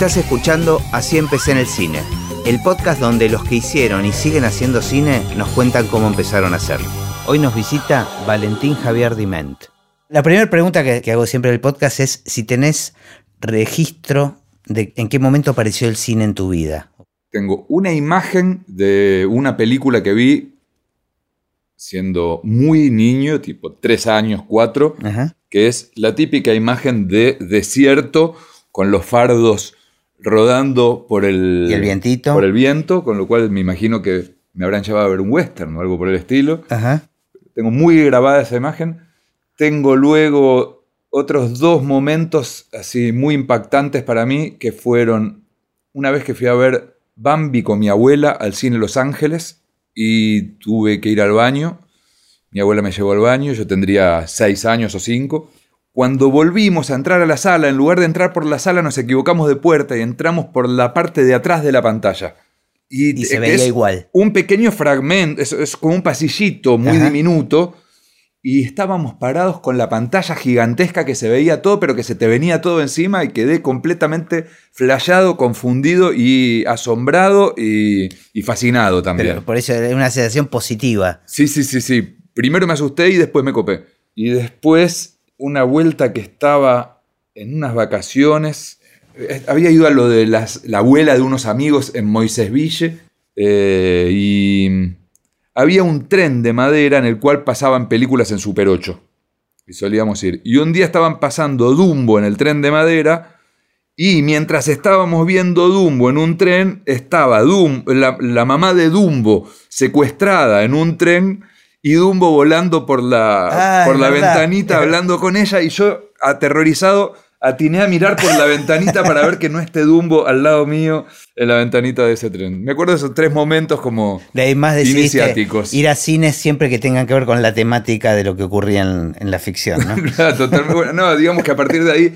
Estás escuchando Así empecé en el cine, el podcast donde los que hicieron y siguen haciendo cine nos cuentan cómo empezaron a hacerlo. Hoy nos visita Valentín Javier Diment. La primera pregunta que, que hago siempre del podcast es si tenés registro de en qué momento apareció el cine en tu vida. Tengo una imagen de una película que vi siendo muy niño, tipo tres años, cuatro, Ajá. que es la típica imagen de desierto con los fardos rodando por el, ¿Y el vientito? por el viento, con lo cual me imagino que me habrán llevado a ver un western o algo por el estilo. Ajá. Tengo muy grabada esa imagen. Tengo luego otros dos momentos así muy impactantes para mí, que fueron una vez que fui a ver Bambi con mi abuela al cine Los Ángeles y tuve que ir al baño. Mi abuela me llevó al baño, yo tendría seis años o cinco. Cuando volvimos a entrar a la sala, en lugar de entrar por la sala, nos equivocamos de puerta y entramos por la parte de atrás de la pantalla. Y se que veía es igual. Un pequeño fragmento, es, es como un pasillito muy Ajá. diminuto. Y estábamos parados con la pantalla gigantesca que se veía todo, pero que se te venía todo encima y quedé completamente flayado, confundido y asombrado y, y fascinado también. Pero por eso es una sensación positiva. Sí, sí, sí, sí. Primero me asusté y después me copé. Y después, una vuelta que estaba en unas vacaciones. eh, Había ido a lo de la abuela de unos amigos en Moisés Ville. eh, y había un tren de madera en el cual pasaban películas en Super 8. Y solíamos ir. Y un día estaban pasando Dumbo en el tren de madera. Y mientras estábamos viendo Dumbo en un tren, estaba Dum- la, la mamá de Dumbo secuestrada en un tren y Dumbo volando por la, Ah, por la verdad. ventanita hablando con ella y yo aterrorizado atiné a mirar por la ventanita para ver que no esté Dumbo al lado mío en la ventanita de ese tren. Me acuerdo de esos tres momentos como... De ahí más Iniciáticos. ir a cines siempre que tengan que ver con la temática de lo que ocurría en, en la ficción, ¿no? Claro, totalmente. Bueno, no, digamos que a partir de ahí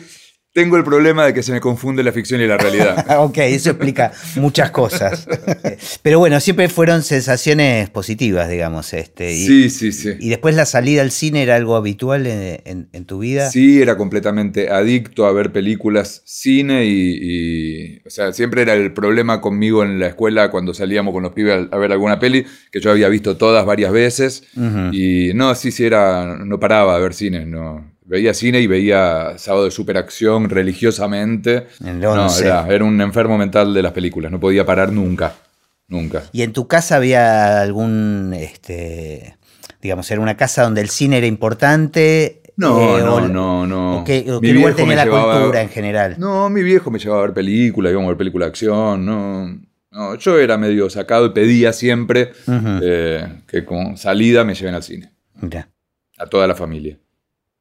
tengo el problema de que se me confunde la ficción y la realidad. Ok, eso explica muchas cosas. Pero bueno, siempre fueron sensaciones positivas, digamos. Este, y, Sí, sí, sí. y después la salida al cine era algo habitual en, en- en tu vida. Sí, era completamente adicto a ver películas, cine y, y, O sea, siempre era el problema conmigo en la escuela cuando salíamos con los pibes a, a ver alguna peli, que yo había visto todas varias veces. Y no, sí, sí, era. No paraba de ver cine, no. Veía cine y veía sábado de superacción religiosamente. En el No, 11. era, era un enfermo mental de las películas, no podía parar nunca. Nunca. ¿Y en tu casa había algún, este, digamos, era una casa donde el cine era importante? No, Eh, no, o- no, no. ¿O lugar viejo tenía la llevaba- cultura en general? No, mi viejo me llevaba a ver películas, íbamos a ver películas de acción, no. no, yo era medio sacado y pedía siempre eh, que con salida me lleven al cine, Mirá. a toda la familia.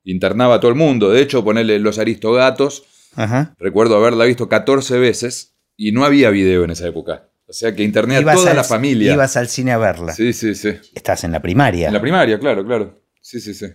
Internaba a todo el mundo, de hecho, ponerle Los Aristogatos, Ajá. recuerdo haberla visto 14 veces y no había video en esa época. O sea que interné a toda al- la familia. Ibas al cine a verla. Sí, sí, sí. Estás en la primaria. En la primaria, claro, claro. Sí, sí, sí.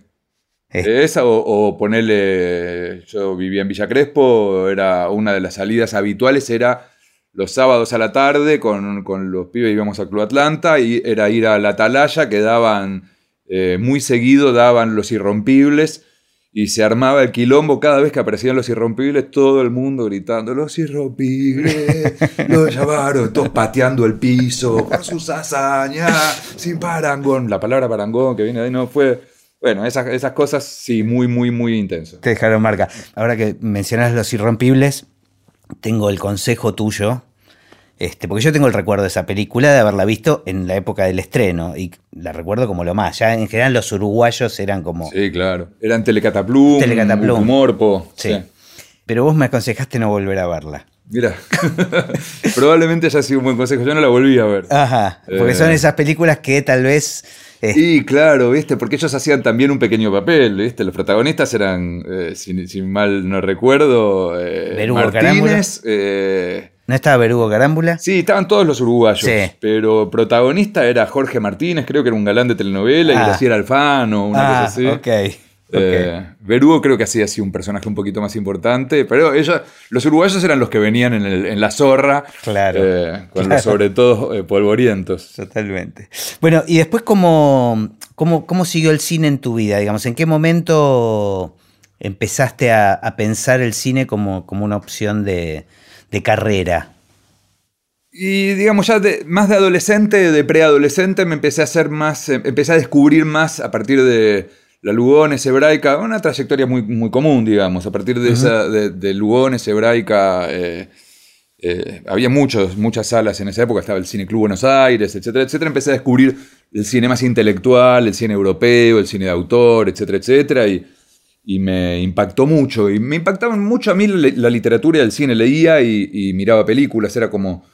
Eh. Esa o, o ponerle, yo vivía en Villa Crespo, era una de las salidas habituales, era los sábados a la tarde con, con los pibes íbamos a Club Atlanta y era ir a la Atalaya que daban, eh, muy seguido daban los irrompibles y se armaba el quilombo cada vez que aparecían los irrompibles, todo el mundo gritando, los irrompibles, los llamaron, todos pateando el piso por sus hazañas, sin parangón. La palabra parangón que viene de ahí no fue... Bueno, esas, esas cosas sí, muy, muy, muy intenso. Te dejaron marca. Ahora que mencionas los irrompibles, tengo el consejo tuyo. Este, porque yo tengo el recuerdo de esa película de haberla visto en la época del estreno. Y la recuerdo como lo más. Ya en general los uruguayos eran como. Sí, claro. Eran Telecataplum, Telecataplum. Morpo. Sí. Pero vos me aconsejaste no volver a verla. Mira, probablemente haya sido un buen consejo. Yo no la volví a ver. Ajá. Porque Eh. son esas películas que tal vez. eh, Y claro, ¿viste? Porque ellos hacían también un pequeño papel, ¿viste? Los protagonistas eran, eh, si, si mal no recuerdo, eh, Martínez. Eh, ¿No estaba Berugo Carámbula? sí, estaban todos los uruguayos. Sí. Pero protagonista era Jorge Martínez, creo que era un galán de telenovela, y Ah. Graciela Alfano, una ah, cosa así. ok. ok. Eh, Berugo creo que hacía así un personaje un poquito más importante, pero ellos, los uruguayos eran los que venían en, el- en la zorra, Claro. eh, con Claro. los sobre todo eh, polvorientos. Totalmente. Bueno, y después, ¿cómo, cómo, cómo siguió el cine en tu vida? Digamos, ¿en qué momento empezaste a, a pensar el cine como, como una opción de, de carrera? Y digamos, ya de, más de adolescente, de preadolescente, me empecé a hacer más, eh, empecé a descubrir más a partir de la Lugones hebraica, una trayectoria muy, muy común, digamos, a partir de esa, de, Lugones hebraica. Eh, eh, había muchos, muchas salas en esa época, estaba el Cine Club Buenos Aires, etcétera, etcétera. Empecé a descubrir el cine más intelectual, el cine europeo, el cine de autor, etcétera, etcétera. Y, y me impactó mucho. Y me impactaban mucho a mí la, literatura y el cine. Leía y, miraba películas, era como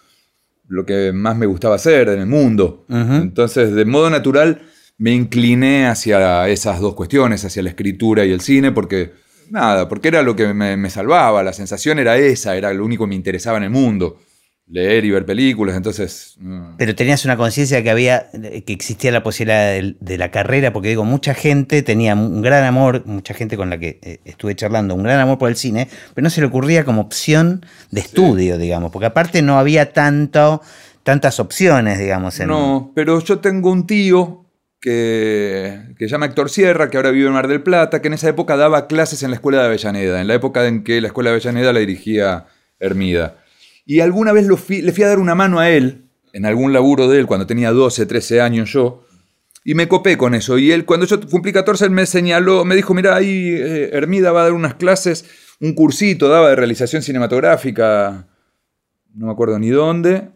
lo que más me gustaba hacer en el mundo. Entonces, de modo natural, me incliné hacia esas dos cuestiones, hacia la escritura y el cine, porque, nada, porque era lo que me, me salvaba, la sensación era esa, era lo único que me interesaba en el mundo leer y ver películas, entonces... Mm. Pero tenías una conciencia que había, que existía la posibilidad de, la carrera, porque digo, mucha gente tenía un gran amor, mucha gente con la que eh, estuve charlando, un gran amor por el cine, pero no se le ocurría como opción de estudio, digamos, porque aparte no había tanto, tantas opciones, digamos. No, pero yo tengo un tío que, que se llama Héctor Sierra, que ahora vive en Mar del Plata, que en esa época daba clases en la Escuela de Avellaneda, en la época en que la Escuela de Avellaneda la dirigía Hermida. Y alguna vez le fui a dar una mano a él, en algún laburo de él, cuando tenía 12, 13 años yo, y me copé con eso. Y él, cuando yo cumplí 14, él me señaló, me dijo, mira, ahí eh, Hermida va a dar unas clases, un cursito daba de realización cinematográfica, no me acuerdo ni dónde,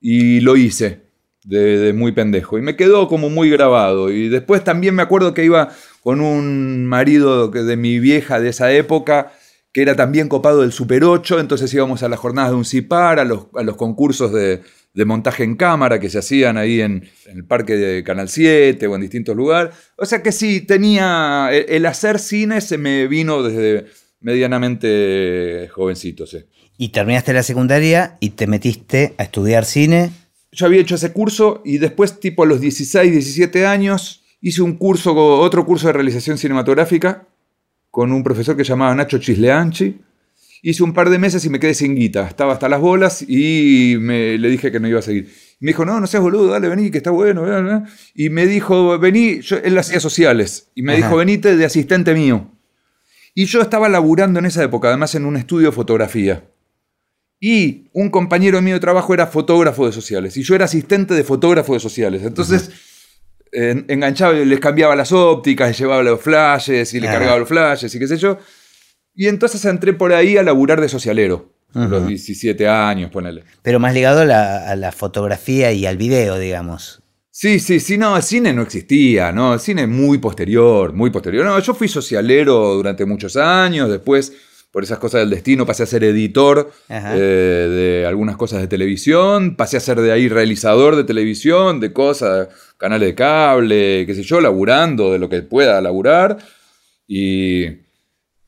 y lo hice. De, de, muy pendejo. Y me quedó como muy grabado. Y después también me acuerdo que iba con un marido de mi vieja de esa época que era también copado del Super 8, entonces íbamos a las jornadas de un CIPAR, a los, a los concursos de, montaje en cámara que se hacían ahí en, el parque de Canal 7 o en distintos lugares. O sea que sí, tenía, el, hacer cine se me vino desde medianamente jovencito, sí. Y terminaste la secundaria y te metiste a estudiar cine. Yo había hecho ese curso y después, tipo a los 16, 17 años, hice un curso, otro curso de realización cinematográfica con un profesor que se llamaba Nacho Chisleanchi. Hice un par de meses y me quedé sin guita. Estaba hasta las bolas y me, le dije que no iba a seguir. Me dijo, no, no seas boludo, dale, vení, que está bueno. Y me dijo, vení, yo, él hacía sociales. Y me dijo, venite de asistente mío. Y yo estaba laburando en esa época, además en un estudio de fotografía. Y un compañero mío de trabajo era fotógrafo de sociales. Y yo era asistente de fotógrafo de sociales. Entonces enganchaba y les cambiaba las ópticas, les llevaba los flashes y le cargaba los flashes y qué sé yo. Y entonces entré por ahí a laburar de socialero. A los 17 años, ponele. Pero más ligado a la, fotografía y al video, digamos. Sí, sí, sí, no, el cine no existía, ¿no? El cine muy posterior, muy posterior. No, yo fui socialero durante muchos años, después por esas cosas del destino, pasé a ser editor eh, de algunas cosas de televisión, pasé a ser de ahí realizador de televisión, de cosas, canales de cable, qué sé yo, laburando de lo que pueda laburar. Y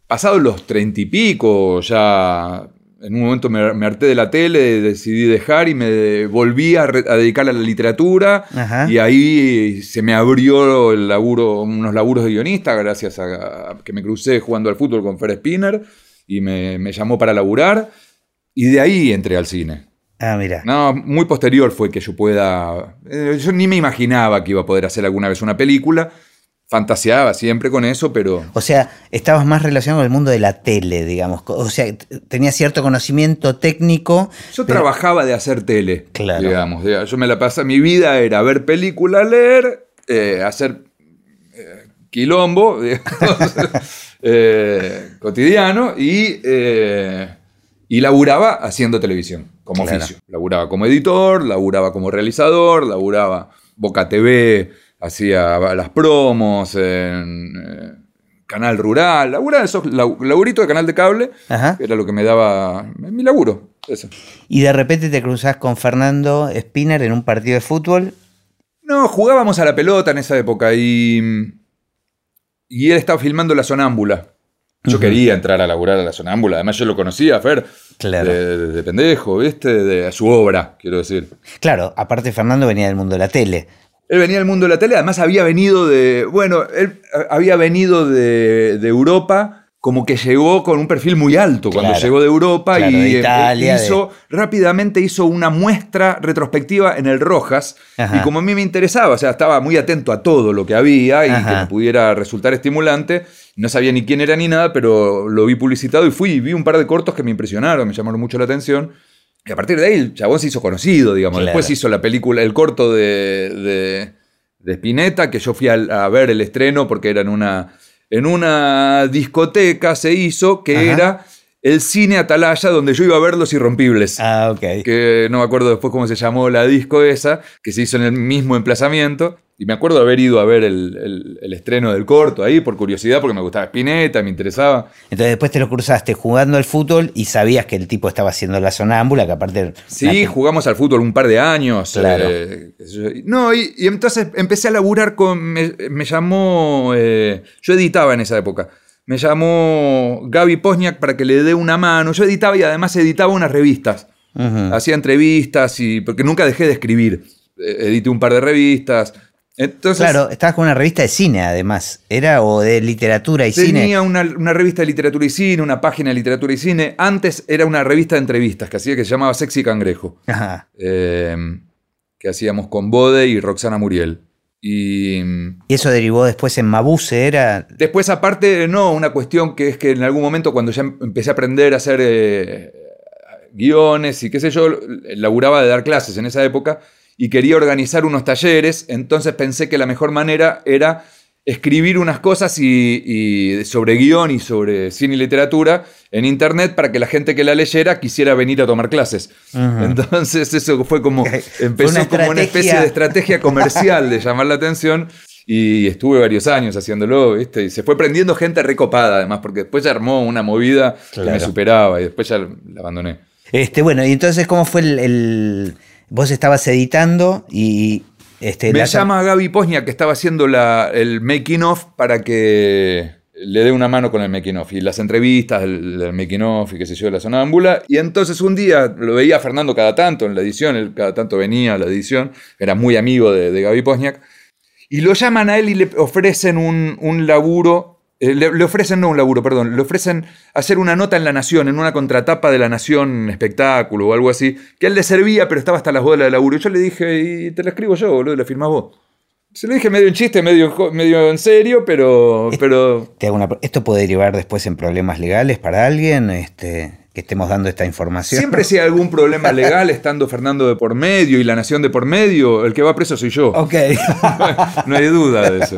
pasados los treinta y pico, ya en un momento me, harté de la tele, decidí dejar y me volví a, dedicar a la literatura. Y ahí se me abrió el laburo, unos laburos de guionista, gracias a, a que me crucé jugando al fútbol con Fer Spinner y me, llamó para laburar y de ahí entré al cine. Ah, mira. No, muy posterior fue que yo pueda... Eh, yo ni me imaginaba que iba a poder hacer alguna vez una película. Fantaseaba siempre con eso, pero... O sea, estabas más relacionado con el mundo de la tele, digamos. O sea, tenías cierto conocimiento técnico. Yo trabajaba de hacer tele, claro. digamos. Yo me la pasaba... Mi vida era ver películas, leer, eh, hacer eh, quilombo, Eh, cotidiano y, eh, y laburaba haciendo televisión como oficio. Laburaba como editor, laburaba como realizador, laburaba Boca TV, hacía las promos en eh, Canal Rural, laburaba esos laburitos de canal de cable, era lo que me daba mi laburo. Eso. Y de repente te cruzás con Fernando Spinner en un partido de fútbol. No, jugábamos a la pelota en esa época y y él estaba filmando La Sonámbula. Yo quería entrar a laburar a La Sonámbula. Además, yo lo conocía, Fer. Claro. De, pendejo, ¿viste? De, su obra, quiero decir. Claro, aparte Fernando venía del mundo de la tele. Él venía del mundo de la tele, además había venido de. Bueno, él había venido de, Europa como que llegó con un perfil muy alto cuando Claro. llegó de Europa Claro, y de eh, Italia, hizo, rápidamente hizo una muestra retrospectiva en el Rojas. Ajá. Y como a mí me interesaba, o sea, estaba muy atento a todo lo que había y Ajá. que me pudiera resultar estimulante. No sabía ni quién era ni nada, pero lo vi publicitado y fui y vi un par de cortos que me impresionaron, me llamaron mucho la atención. Y a partir de ahí el chabón se hizo conocido, digamos. Claro. Después hizo la película, el corto de, de, de Spinetta, que yo fui al- a, ver el estreno porque era en una, en una discoteca, se hizo, que Ajá. era el cine Atalaya, donde yo iba a ver Los Irrompibles. Ah, ok. Que no me acuerdo después cómo se llamó la disco esa, que se hizo en el mismo emplazamiento. Y me acuerdo haber ido a ver el, el- el estreno del corto ahí, por curiosidad, porque me gustaba Spinetta, me interesaba. Entonces después te lo cruzaste jugando al fútbol y sabías que el tipo estaba haciendo la sonámbula, que aparte... Sí, jugamos al fútbol un par de años. Claro. eh, no, y, y entonces empecé a laburar con. Me, me llamó. eh, yo editaba en esa época. Me llamó Gaby Pozniak para que le dé una mano. Yo editaba y además editaba unas revistas. Hacía entrevistas y. Porque nunca dejé de escribir. Eh, edité un par de revistas. Entonces. Claro, estabas con una revista de cine además. ¿Era o de literatura y cine? Tenía una, una revista de literatura y cine, una página de literatura y cine. Antes era una revista de entrevistas que hacía que se llamaba Sexy Cangrejo. Ajá. eh, que hacíamos con Bode y Roxana Muriel. Y mm, Y eso derivó después en Mabuse, era... después, aparte, no, una cuestión que es que en algún momento, cuando ya em- empecé a aprender a hacer eh, guiones y qué sé yo, laburaba de dar clases en esa época y quería organizar unos talleres, entonces pensé que la mejor manera era escribir unas cosas y, y sobre guion y sobre cine y literatura en internet para que la gente que la leyera quisiera venir a tomar clases. Entonces eso fue como, empezó una como una especie de estrategia comercial de llamar la atención y estuve varios años haciéndolo, ¿viste? Y se fue prendiendo gente recopada además, porque después ya armó una movida que me superaba y después ya la abandoné. Este, bueno, y entonces, ¿cómo fue el... el- Vos estabas editando y... Este, Me la- llama Gaby Posnia que estaba haciendo la- el making of para que le dé una mano con el making of y las entrevistas, el, el making of y qué sé yo, la sonámbula. Y entonces un día lo veía a Fernando cada tanto en la edición, él cada tanto venía a la edición, era muy amigo de, de Gaby Posniak. Y lo llaman a él y le ofrecen un, un laburo. Eh, le, le ofrecen, no un laburo, perdón, le ofrecen hacer una nota en La Nación, en una contratapa de La Nación espectáculo o algo así, que a él le servía, pero estaba hasta las bolas de laburo. Y yo le dije, y te la escribo yo, boludo, la firmás vos. Se lo dije medio en chiste, medio, medio en serio, pero, pero te hago una pre- ¿Esto puede derivar después en problemas legales para alguien? Este, que estemos dando esta información. siempre si hay algún problema legal estando Fernando de por medio y La Nación de por medio, el que va preso soy yo. Ok. no hay duda de eso.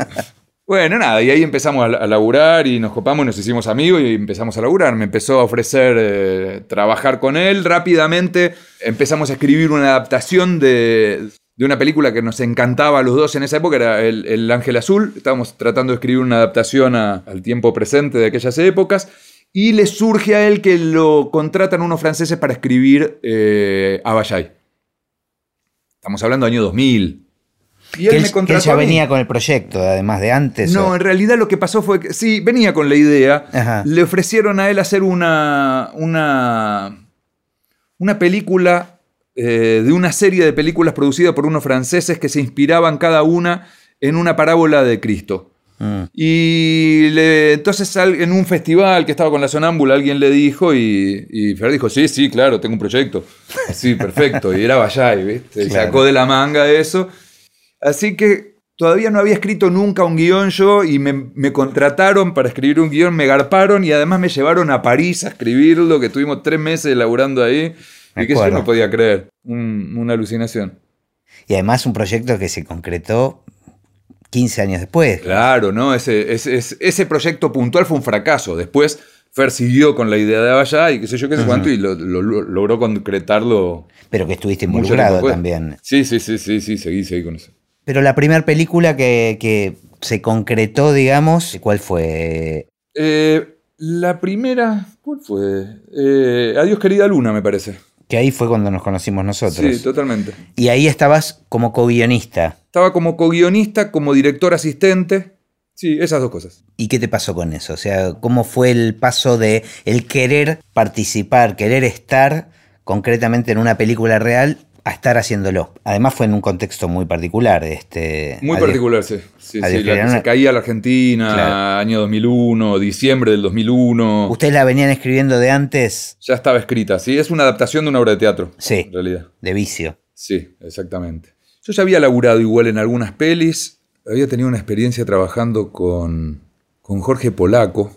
Bueno, nada, y ahí empezamos a, laburar y nos copamos, nos hicimos amigos y empezamos a laburar. Me empezó a ofrecer eh, trabajar con él. Rápidamente empezamos a escribir una adaptación de, una película que nos encantaba a los dos en esa época, era El, El Ángel Azul. Estábamos tratando de escribir una adaptación al tiempo presente de aquellas épocas. Y le surge a él que lo contratan unos franceses para escribir eh, Abayay. Estamos hablando del año 2000. Y que él, que mí. venía con el proyecto, además de antes. No, o- en realidad lo que pasó fue que sí, venía con la idea. Ajá. Le ofrecieron a él hacer una, una, una película eh, de una serie de películas producidas por unos franceses que se inspiraban cada una en una parábola de Cristo. Mm. Y le- entonces en un festival que estaba con la sonámbula alguien le dijo y, y Fer dijo, sí, sí, claro, tengo un proyecto. Sí, perfecto. Y era Bayay, ¿viste? Y. Sacó de la manga eso. Así que todavía no había escrito nunca un guion yo y me, me contrataron para escribir un guion, me garparon y además me llevaron a París a escribirlo, que tuvimos tres meses laburando ahí. Me Y que yo no podía creer. Un- una alucinación. Y además un proyecto que se concretó 15 años después. Claro, ¿no? Ese, ese, ese- proyecto puntual fue un fracaso. Después Fer siguió con la idea de Avallá y qué sé yo qué sé cuánto y lo, lo- lo- logró concretarlo. Pero que estuviste involucrado también. Sí, sí, sí, sí, sí, seguí, seguí con eso. Pero la primera película que, que se concretó, digamos, ¿cuál fue? Eh, la primera, ¿cuál fue? Eh, Adiós querida luna, me parece. Que ahí fue cuando nos conocimos nosotros. Sí, totalmente. y ahí estabas como co-guionista. Estaba como co-guionista, como director asistente. Sí, esas dos cosas. ¿Y qué te pasó con eso? O sea, ¿cómo fue el paso de el querer participar, querer estar concretamente en una película real a estar haciéndolo. Además fue en un contexto muy particular. Este, Muy particular, sí. sí, Adiós, sí, la se caía la Argentina, Claro. año 2001, diciembre del 2001. Ustedes la venían escribiendo de antes, Ya estaba escrita, sí. Es una adaptación de una obra de teatro. Sí. En realidad. de vicio. Sí, exactamente. Yo ya había laburado igual en algunas pelis. Había tenido una experiencia trabajando con, con Jorge Polaco,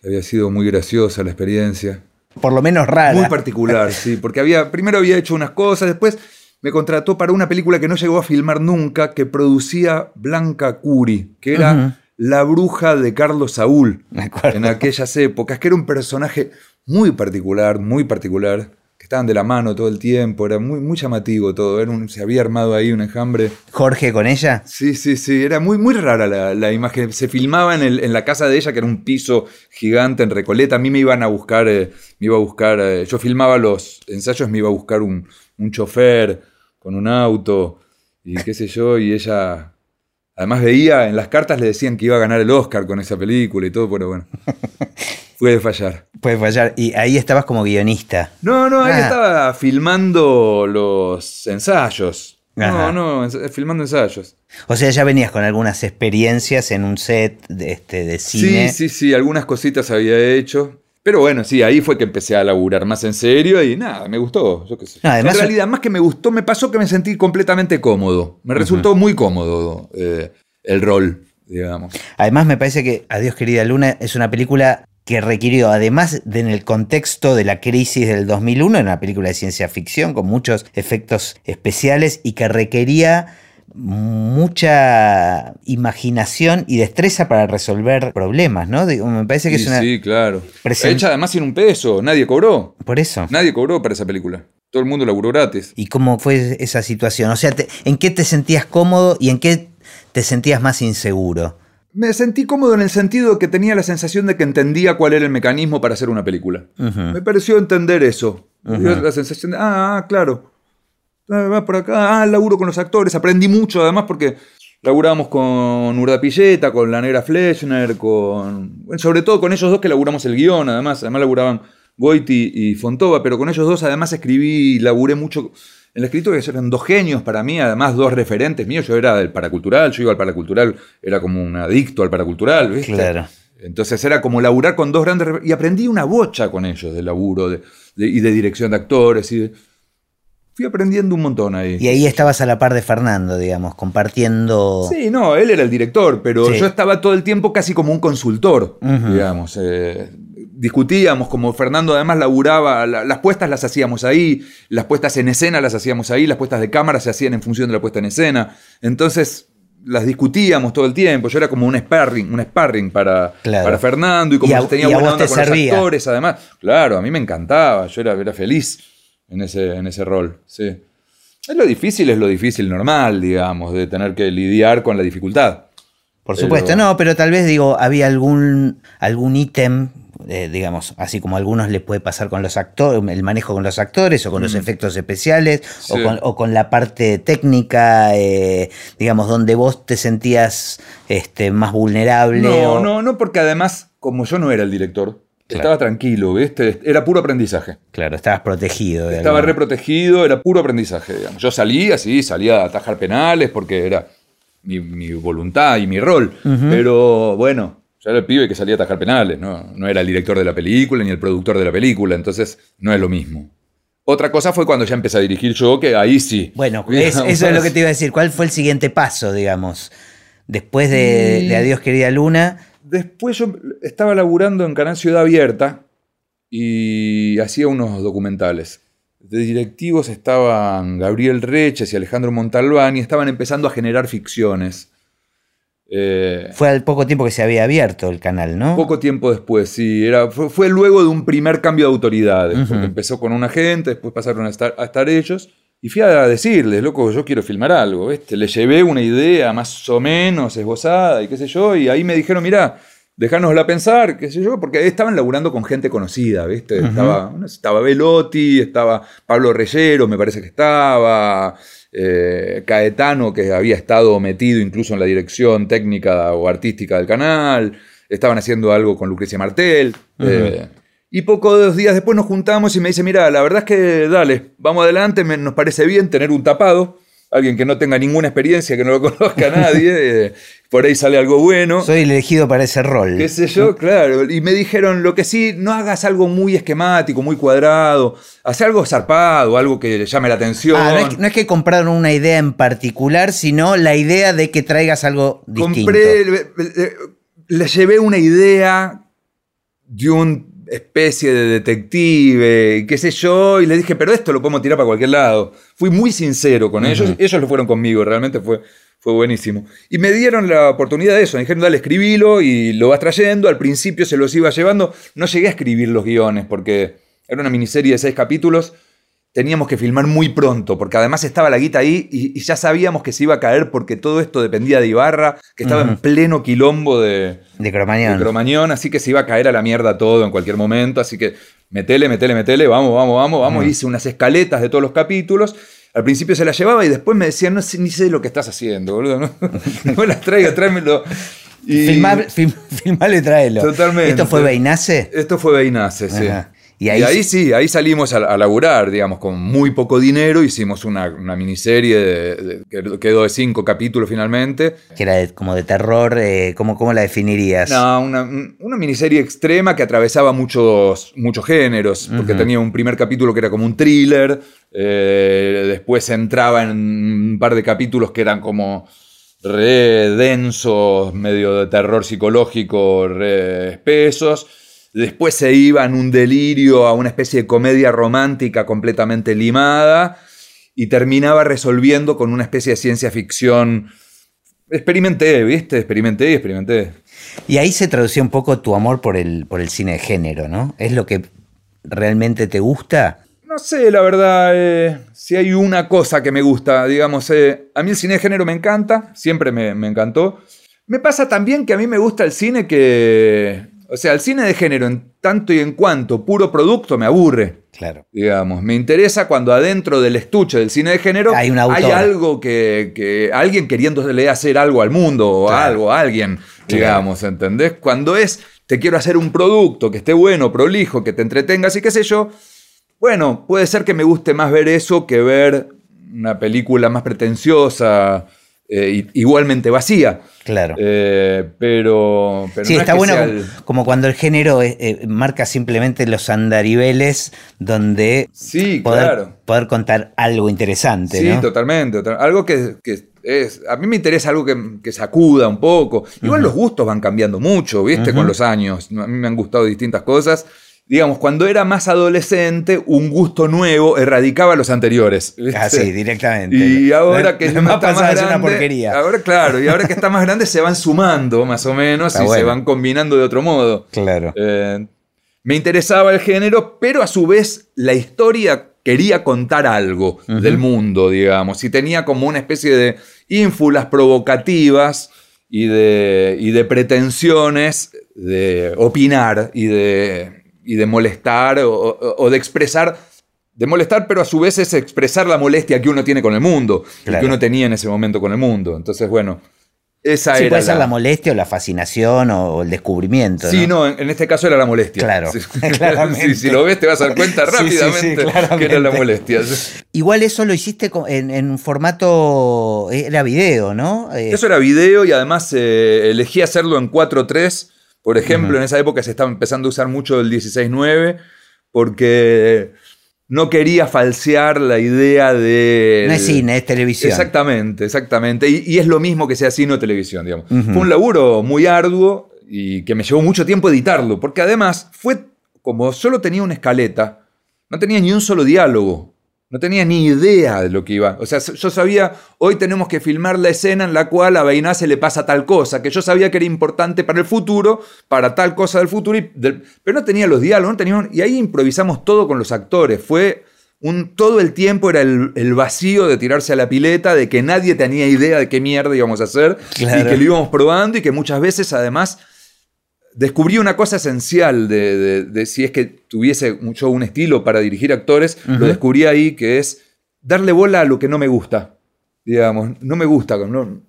que había sido muy graciosa la experiencia. Por lo menos rara. Muy particular, sí, porque había, primero había hecho unas cosas, después me contrató para una película que no llegó a filmar nunca, que producía Blanca Curi, que era la bruja de Carlos Saúl en aquellas épocas, que era un personaje muy particular, muy particular, estaban de la mano todo el tiempo, era muy, muy llamativo todo, era un- se había armado ahí un enjambre. Jorge con ella. Sí, sí, sí, era muy, muy rara la, la imagen. Se filmaba en, el- en la casa de ella, que era un piso gigante en Recoleta. A mí me iban a buscar, eh, me iba a buscar, eh, yo filmaba los ensayos, me iba a buscar un, un chofer con un auto y qué sé yo, y ella... Además veía, en las cartas le decían que iba a ganar el Oscar con esa película y todo, pero bueno, puede fallar. Puede fallar. Y ahí estabas como guionista. No, no, ahí Ah. estaba filmando los ensayos. Ajá. No, no, filmando ensayos. O sea, ya venías con algunas experiencias en un set de, este, de cine. Sí, sí, sí, algunas cositas había hecho. Pero bueno, sí, ahí fue que empecé a laburar más en serio y nada, me gustó, yo qué sé. No, además- en realidad, más que me gustó, me pasó que me sentí completamente cómodo. Me resultó muy cómodo eh, el rol, digamos. Además, me parece que Adiós querida Luna es una película que requirió, además de en el contexto de la crisis del 2001, era una película de ciencia ficción con muchos efectos especiales y que requería mucha imaginación y destreza para resolver problemas, ¿no? Digo, me parece que Sí, es una... sí, claro. presen- Hecha además sin un peso, nadie cobró. Por eso. Nadie cobró para esa película. Todo el mundo laburó gratis. ¿Y cómo fue esa situación? O sea, te- ¿en qué te sentías cómodo y en qué te sentías más inseguro? Me sentí cómodo en el sentido de que tenía la sensación de que entendía cuál era el mecanismo para hacer una película. Me pareció entender eso. La sensación de, ah, ah, claro. Ah, va por acá, ah, laburo con los actores. Aprendí mucho además porque laburamos con Urda Pilleta, con la negra Fleschner, con. bueno, sobre todo con ellos dos que laburamos el guion, además. Además laburaban Goiti y Fontova, pero con ellos dos además escribí y laburé mucho. En la escritura que eran dos genios para mí, además dos referentes míos. Yo era del paracultural, yo iba al paracultural, era como un adicto al paracultural, ¿viste? Claro. Entonces era como laburar con dos grandes... Y aprendí una bocha con ellos de laburo de- de- y de dirección de actores. Y de- Fui aprendiendo un montón ahí. Y ahí estabas a la par de Fernando, digamos, compartiendo... Sí, no, él era el director, pero Sí. yo estaba todo el tiempo casi como un consultor, digamos. eh, discutíamos, como Fernando además laburaba, la- las puestas las hacíamos ahí, las puestas en escena las hacíamos ahí, las puestas de cámara se hacían en función de la puesta en escena. Entonces las discutíamos todo el tiempo. Yo era como un sparring, un sparring para, Claro. para Fernando y como Y a- tenía y buena onda te con los actores, además. Claro, a mí me encantaba, yo era, era feliz en ese, en ese rol, sí. Es lo difícil, es lo difícil normal, digamos, de tener que lidiar con la dificultad. Por Pero- supuesto, no, pero tal vez digo, había algún algún ítem, eh, digamos, así como a algunos les puede pasar con los actores, el manejo con los actores o con los efectos especiales o, con, o con la parte técnica, eh, digamos, donde vos te sentías este, más vulnerable. No, o- no, no, porque además, como yo no era el director, Claro. estaba tranquilo, ¿viste? Era puro aprendizaje. Claro, estabas protegido. de Estaba reprotegido, era puro aprendizaje, digamos. Yo salía, sí, salía a atajar penales porque era mi, mi voluntad y mi rol. Pero bueno, yo era el pibe que salía a atajar penales, ¿no? no era el director de la película ni el productor de la película, entonces no es lo mismo. Otra cosa fue cuando ya empecé a dirigir yo, que ahí sí. Bueno, es- eso es lo que te iba a decir. ¿Cuál fue el siguiente paso, digamos? Después de, Y- de Adiós, querida Luna. Después yo estaba laburando en Canal Ciudad Abierta y hacía unos documentales. De directivos estaban Gabriel Reches y Alejandro Montalbán y estaban empezando a generar ficciones. Eh, Fue al poco tiempo que se había abierto el canal, ¿no? poco tiempo después, sí. Era, fue, fue luego de un primer cambio de autoridades. Porque empezó con un agente, después pasaron a estar, a estar ellos. Y fui a decirles, loco, yo quiero filmar algo. ¿viste? Le llevé una idea más o menos esbozada y qué sé yo. Y ahí me dijeron, mirá, dejánosla pensar, qué sé yo, porque estaban laburando con gente conocida, ¿viste? Estaba, estaba Velotti, estaba Pablo Reyero, me parece que estaba. Eh, Caetano, que había estado metido incluso en la dirección técnica o artística del canal. Estaban haciendo algo con Lucrecia Martel. eh, Y pocos días después nos juntamos y me dice, mira, la verdad es que dale, vamos adelante, me- nos parece bien tener un tapado, alguien que no tenga ninguna experiencia, que no lo conozca a nadie, eh, por ahí sale algo bueno. Soy el elegido para ese rol. qué sé yo, claro. Y me dijeron, lo que sí, no hagas algo muy esquemático, muy cuadrado, haz algo zarpado, algo que le llame la atención. Ah, no, es, no es que compraron una idea en particular, sino la idea de que traigas algo distinto. Compré, le, le- le llevé una idea de una especie de detective, qué sé yo, y le dije, pero esto lo podemos tirar para cualquier lado. Fui muy sincero con ellos, ellos lo fueron conmigo, realmente fue, fue buenísimo. Y me dieron la oportunidad de eso, me dijeron, dale, escribilo y lo vas trayendo, al principio se los iba llevando, no llegué a escribir los guiones porque era una miniserie de seis capítulos, teníamos que filmar muy pronto, porque además estaba la guita ahí y, y ya sabíamos que se iba a caer porque todo esto dependía de Ibarra, que estaba en pleno quilombo de, De Cromañón. de Cromañón, así que se iba a caer a la mierda todo en cualquier momento, así que metele, metele, metele, vamos, vamos, vamos, vamos, hice unas escaletas de todos los capítulos. Al principio se las llevaba y después me decían, no sé, ni sé lo que estás haciendo, boludo, no, no me las traigas, tráemelo. Y Filmar- film- filmalo y tráelo. Totalmente. ¿Esto fue Beinace? Esto fue Beinace, sí. Ajá. Y ahí, sí, ahí salimos a, a laburar, digamos, con muy poco dinero. Hicimos una, una miniserie de- que quedó de cinco capítulos finalmente. Que era de- como de terror, eh, ¿cómo, ¿cómo la definirías? No, una, una miniserie extrema que atravesaba muchos, muchos géneros, porque tenía un primer capítulo que era como un thriller, eh, después entraba en un par de capítulos que eran como re densos, medio de terror psicológico, re espesos. Después se iba en un delirio a una especie de comedia romántica completamente limada y terminaba resolviendo con una especie de ciencia ficción. Experimenté, ¿viste? Experimenté y experimenté. Y ahí se traducía un poco tu amor por el, por el cine de género, ¿no? ¿Es lo que realmente te gusta? No sé, la verdad, eh, si hay una cosa que me gusta, digamos, eh, a mí el cine de género me encanta, siempre me, me encantó. Me pasa también que a mí me gusta el cine que, o sea, el cine de género en tanto y en cuanto puro producto me aburre, Claro. digamos. Me interesa cuando adentro del estuche del cine de género Hay algo que, que alguien queriéndole hacer algo al mundo o Claro. algo a alguien, digamos, ¿entendés? Cuando es, te quiero hacer un producto que esté bueno, prolijo, que te entretengas y qué sé yo, bueno, puede ser que me guste más ver eso que ver una película más pretenciosa, eh, igualmente vacía. Claro. Eh, pero, pero sí, no es está que bueno como, el- como cuando el género eh, marca simplemente los andariveles donde Sí, poder, claro. poder contar algo interesante, Sí, ¿no? totalmente. total- Algo que, que es. A mí me interesa algo que, que sacuda un poco. Igual los gustos van cambiando mucho, ¿viste? Con los años. A mí me han gustado distintas cosas. Digamos, cuando era más adolescente, un gusto nuevo erradicaba los anteriores. ¿viste? Ah, sí, directamente. Y ahora que Lo está más a ser una grande, porquería. Ahora, claro, y ahora que está más grande se van sumando más o menos Está y se van combinando de otro modo. Claro. Eh, me interesaba el género, pero a su vez la historia quería contar algo del mundo, digamos, y tenía como una especie de ínfulas provocativas y de, y de pretensiones de opinar y de, y de molestar o, o- o de expresar. De molestar, pero a su vez es expresar la molestia que uno tiene con el mundo, Claro. que uno tenía en ese momento con el mundo. Entonces, bueno, esa Sí, era puede ser la molestia o la fascinación o, el descubrimiento. Sí, ¿no? no, en, en este caso era la molestia. Claro, Sí. claramente. Sí, si lo ves te vas a dar cuenta rápidamente que era la molestia. Igual eso lo hiciste en, en un formato, era video, ¿no? Eh, Eso era video y además eh, elegí hacerlo en 4.3. Por ejemplo, en esa época se estaba empezando a usar mucho el 16.9 porque no quería falsear la idea de... no es cine, es televisión. Exactamente, exactamente. Y, y es lo mismo que sea cine o televisión, digamos. Fue un laburo muy arduo y que me llevó mucho tiempo editarlo, porque además fue como solo tenía una escaleta, no tenía ni un solo diálogo, no tenía ni idea de lo que iba. O sea, yo sabía, hoy tenemos que filmar la escena en la cual a Beinace le pasa tal cosa, que yo sabía que era importante para el futuro, para tal cosa del futuro, y del- pero no tenía los diálogos, no tenía, y ahí improvisamos todo con los actores. Fue un, todo el tiempo era el, el vacío de tirarse a la pileta, de que nadie tenía idea de qué mierda íbamos a hacer, Claro. y que lo íbamos probando, y que muchas veces además descubrí una cosa esencial de, de- de si es que tuviese yo un estilo para dirigir actores, lo descubrí ahí, que es darle bola a lo que no me gusta. Digamos, no me gusta. No,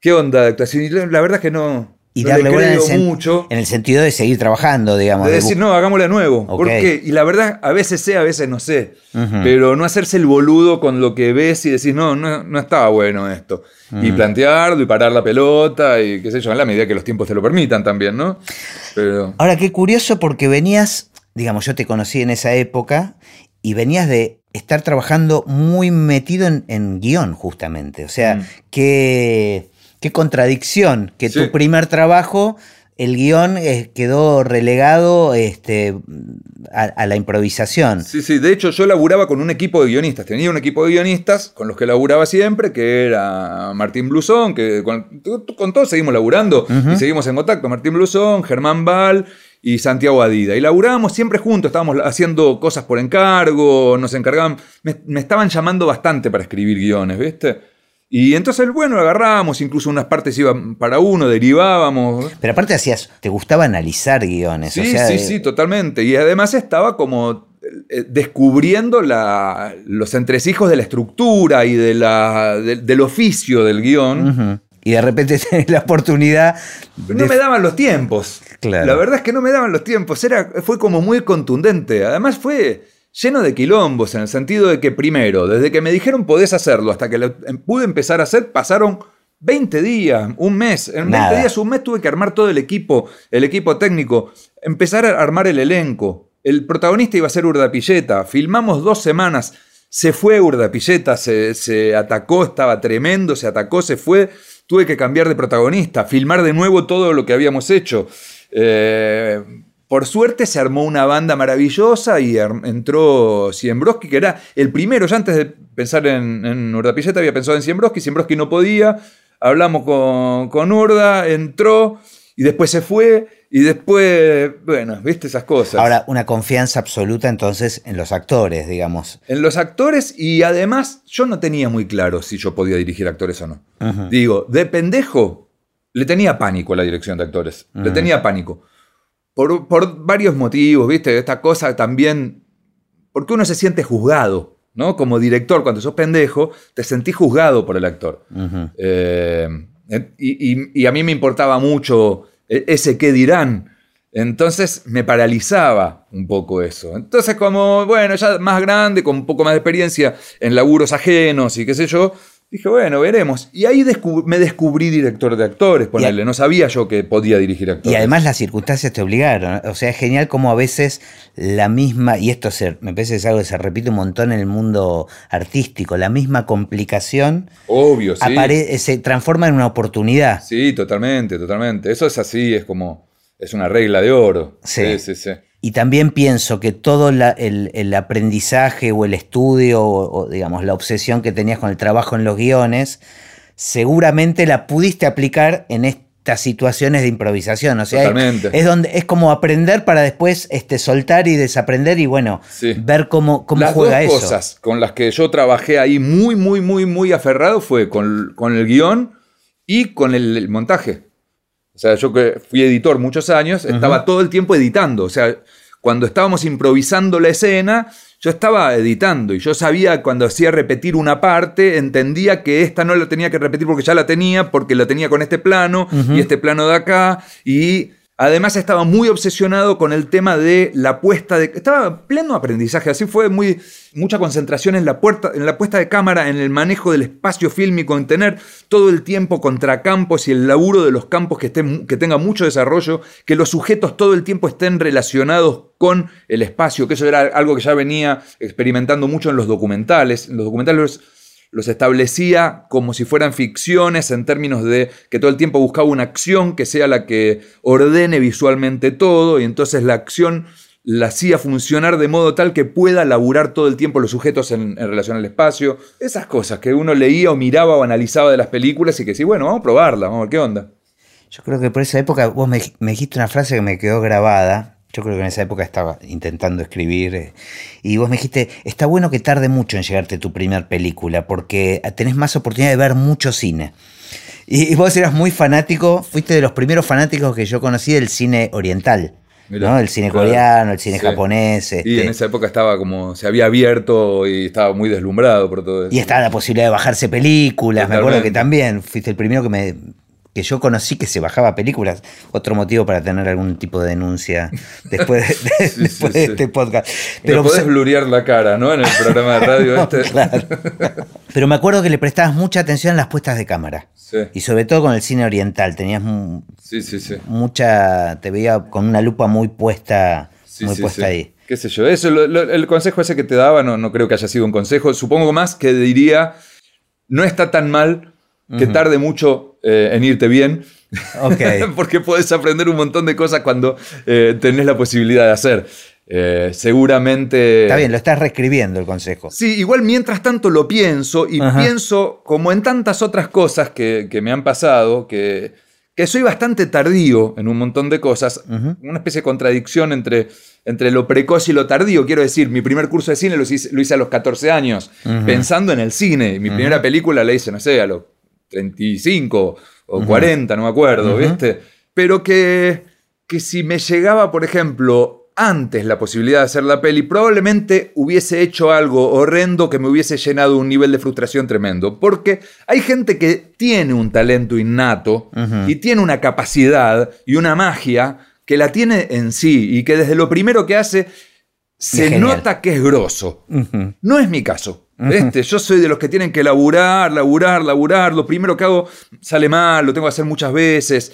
¿Qué onda de actuación? La verdad es que no, Y no darle le bola en mucho. en el sentido de seguir trabajando, digamos. De de decir, no, hagámoslo de nuevo. Ok. ¿Por qué? Y la verdad, a veces sé, a veces no sé. Pero no hacerse el boludo con lo que ves y decís, no, no, no estaba bueno esto. Y plantearlo y parar la pelota y qué sé yo, en la medida que los tiempos te lo permitan también, ¿no? Pero. Ahora, qué curioso porque venías, digamos, yo te conocí en esa época y venías de estar trabajando muy metido en, en guion, justamente. O sea, Mm. qué, qué contradicción que Sí. tu primer trabajo, el guion eh, quedó relegado este, a, a la improvisación. Sí, sí, de hecho yo laburaba con un equipo de guionistas, tenía un equipo de guionistas con los que laburaba siempre, que era Martín Blusón, que con, con todos seguimos laburando y seguimos en contacto, Martín Blusón, Germán Val y Santiago Adida. Y laburábamos siempre juntos, estábamos haciendo cosas por encargo, nos encargaban, me, me estaban llamando bastante para escribir guiones, ¿viste? Y entonces, bueno, agarrábamos, incluso unas partes iban para uno, derivábamos. Pero aparte hacías, te gustaba analizar guiones. Sí, o sea, sí, eh, sí, totalmente. Y además estaba como eh, descubriendo la- los entresijos de la estructura y de la, de- del oficio del guion. Y de repente tenés la oportunidad No me daban los tiempos. Claro. La verdad es que no me daban los tiempos. Era, fue como muy contundente. Además fue lleno de quilombos en el sentido de que primero, desde que me dijeron podés hacerlo hasta que lo em- pude empezar a hacer, pasaron 20 días, un mes. En 20 Nada. días, un mes tuve que armar todo el equipo, el equipo técnico, empezar a armar el elenco. El protagonista iba a ser Urdapilleta. Filmamos dos semanas. Se fue Urdapilleta, se, se atacó, estaba tremendo, se atacó, se fue. Tuve que cambiar de protagonista, filmar de nuevo todo lo que habíamos hecho. Eh, por suerte se armó una banda maravillosa y entró Siembroski, que era el primero. Yo antes de pensar en, en Urdapilleta había pensado en Siembroski, Siembroski no podía. Hablamos con, con Urda, entró y después se fue. Y después, bueno, viste esas cosas. Ahora, una confianza absoluta entonces en los actores, digamos. En los actores y además yo no tenía muy claro si yo podía dirigir actores o no. Digo, de pendejo le tenía pánico a la dirección de actores. Le tenía pánico. Por, por varios motivos, ¿viste? Esta cosa también... Porque uno se siente juzgado, ¿no? Como director, cuando sos pendejo, te sentís juzgado por el actor. Eh, y, y- y a mí me importaba mucho e- ese qué dirán. Entonces me paralizaba un poco eso. Entonces como, bueno, ya más grande, con un poco más de experiencia en laburos ajenos y qué sé yo, dije, bueno, veremos. Y ahí descub- me descubrí director de actores, ponerle. No sabía yo que podía dirigir actores. Y además las circunstancias te obligaron. O sea, es genial como a veces la misma, y esto se- me parece que es algo que se repite un montón en el mundo artístico, la misma complicación Obvio, sí. se transforma en una oportunidad. Sí, totalmente, totalmente. Eso es así, es como, es una regla de oro. Sí. sí, sí. sí. Y también pienso que todo la- el, el aprendizaje o el estudio o, o, digamos la obsesión que tenías con el trabajo en los guiones, seguramente la pudiste aplicar en estas situaciones de improvisación. O sea, es- Totalmente. es, donde es como aprender para después este, soltar y desaprender y bueno, Sí. ver cómo, cómo Las juega dos eso. cosas con las que yo trabajé ahí muy, muy, muy, muy aferrado fue con, con el guion y con el, el montaje. O sea, yo que fui editor muchos años, estaba todo el tiempo editando. O sea, cuando estábamos improvisando la escena, yo estaba editando y yo sabía cuando hacía repetir una parte, entendía que esta no la tenía que repetir porque ya la tenía, porque la tenía con este plano y este plano de acá. Y además estaba muy obsesionado con el tema de la puesta de... Estaba en pleno aprendizaje, así fue muy, mucha concentración en la, puerta, en la puesta de cámara, en el manejo del espacio fílmico, en tener todo el tiempo contracampos y el laburo de los campos que, estén, que tenga mucho desarrollo, que los sujetos todo el tiempo estén relacionados con el espacio, que eso era algo que ya venía experimentando mucho en los documentales. En los documentales los establecía como si fueran ficciones en términos de que todo el tiempo buscaba una acción que sea la que ordene visualmente todo y entonces la acción la hacía funcionar de modo tal que pueda laburar todo el tiempo los sujetos en, relación al espacio. Esas cosas que uno leía o miraba o analizaba de las películas y que sí, bueno, vamos a probarla, vamos a ver qué onda. Yo creo que por esa época vos me, me dijiste una frase que me quedó grabada. Yo creo que en esa época estaba intentando escribir. eh, y vos me dijiste, está bueno que tarde mucho en llegarte tu primer película, porque tenés más oportunidad de ver mucho cine. Y, y vos eras muy fanático, fuiste de los primeros fanáticos que yo conocí del cine oriental. Mirá, ¿no? El cine claro. coreano, el cine Sí. japonés. Y este, en esa época estaba como, se había abierto y estaba muy deslumbrado por todo eso. y estaba la posibilidad de bajarse películas. Me acuerdo que también fuiste el primero que me que yo conocí que se bajaba películas. Otro motivo para tener algún tipo de denuncia después de, Sí, después sí, de sí. este podcast. Pero podés blurear la cara, ¿no? En el programa de radio este. claro. Pero me acuerdo que le prestabas mucha atención a las puestas de cámara. Sí, Y sobre todo con el cine oriental. Tenías mucha. Te veía con una lupa muy puesta, muy sí, puesta sí. ahí. Qué sé yo. Eso, lo- lo- el consejo ese que te daba no, no creo que haya sido un consejo. Supongo más que diría, no está tan mal que tarde mucho eh, en irte bien. Ok. Porque puedes aprender un montón de cosas cuando eh, tenés la posibilidad de hacer. Eh, seguramente... Está bien, lo estás reescribiendo el consejo. Sí, igual mientras tanto lo pienso y Ajá. pienso como en tantas otras cosas que, que me han pasado, que, que soy bastante tardío en un montón de cosas, una especie de contradicción entre, entre lo precoz y lo tardío. Quiero decir, mi primer curso de cine lo hice, lo hice a los 14 años, pensando en el cine. Mi primera película la hice, no sé, a los 35 o 40, no me acuerdo. ¿viste? Pero que, que si me llegaba, por ejemplo, antes la posibilidad de hacer la peli, probablemente hubiese hecho algo horrendo que me hubiese llenado un nivel de frustración tremendo. Porque hay gente que tiene un talento innato y tiene una capacidad y una magia que la tiene en sí y que desde lo primero que hace se genial. nota que es grosso. No es mi caso. ¿Viste? Yo soy de los que tienen que laburar, laburar, laburar. Lo primero que hago sale mal, lo tengo que hacer muchas veces.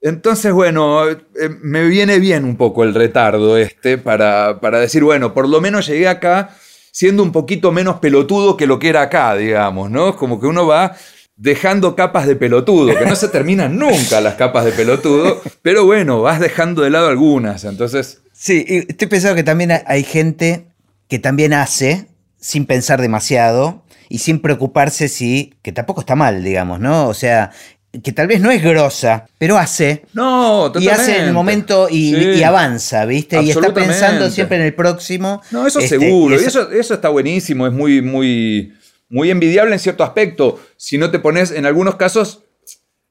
Entonces, bueno, eh, me viene bien un poco el retardo este para, para decir, bueno, por lo menos llegué acá siendo un poquito menos pelotudo que lo que era acá, digamos, ¿no? Como que uno va dejando capas de pelotudo, que no se terminan nunca las capas de pelotudo, pero bueno, vas dejando de lado algunas. Entonces, Sí, y estoy pensando que también hay gente que también hace sin pensar demasiado y sin preocuparse si, que tampoco está mal, digamos, ¿no? O sea, que tal vez no es grosa, pero hace. no, Y totalmente. hace en el momento y, Sí. y avanza, ¿viste? Y está pensando siempre en el próximo. No, eso Este, seguro. y Y eso, eso está buenísimo, es muy, muy, muy envidiable en cierto aspecto. Si no te pones, en algunos casos,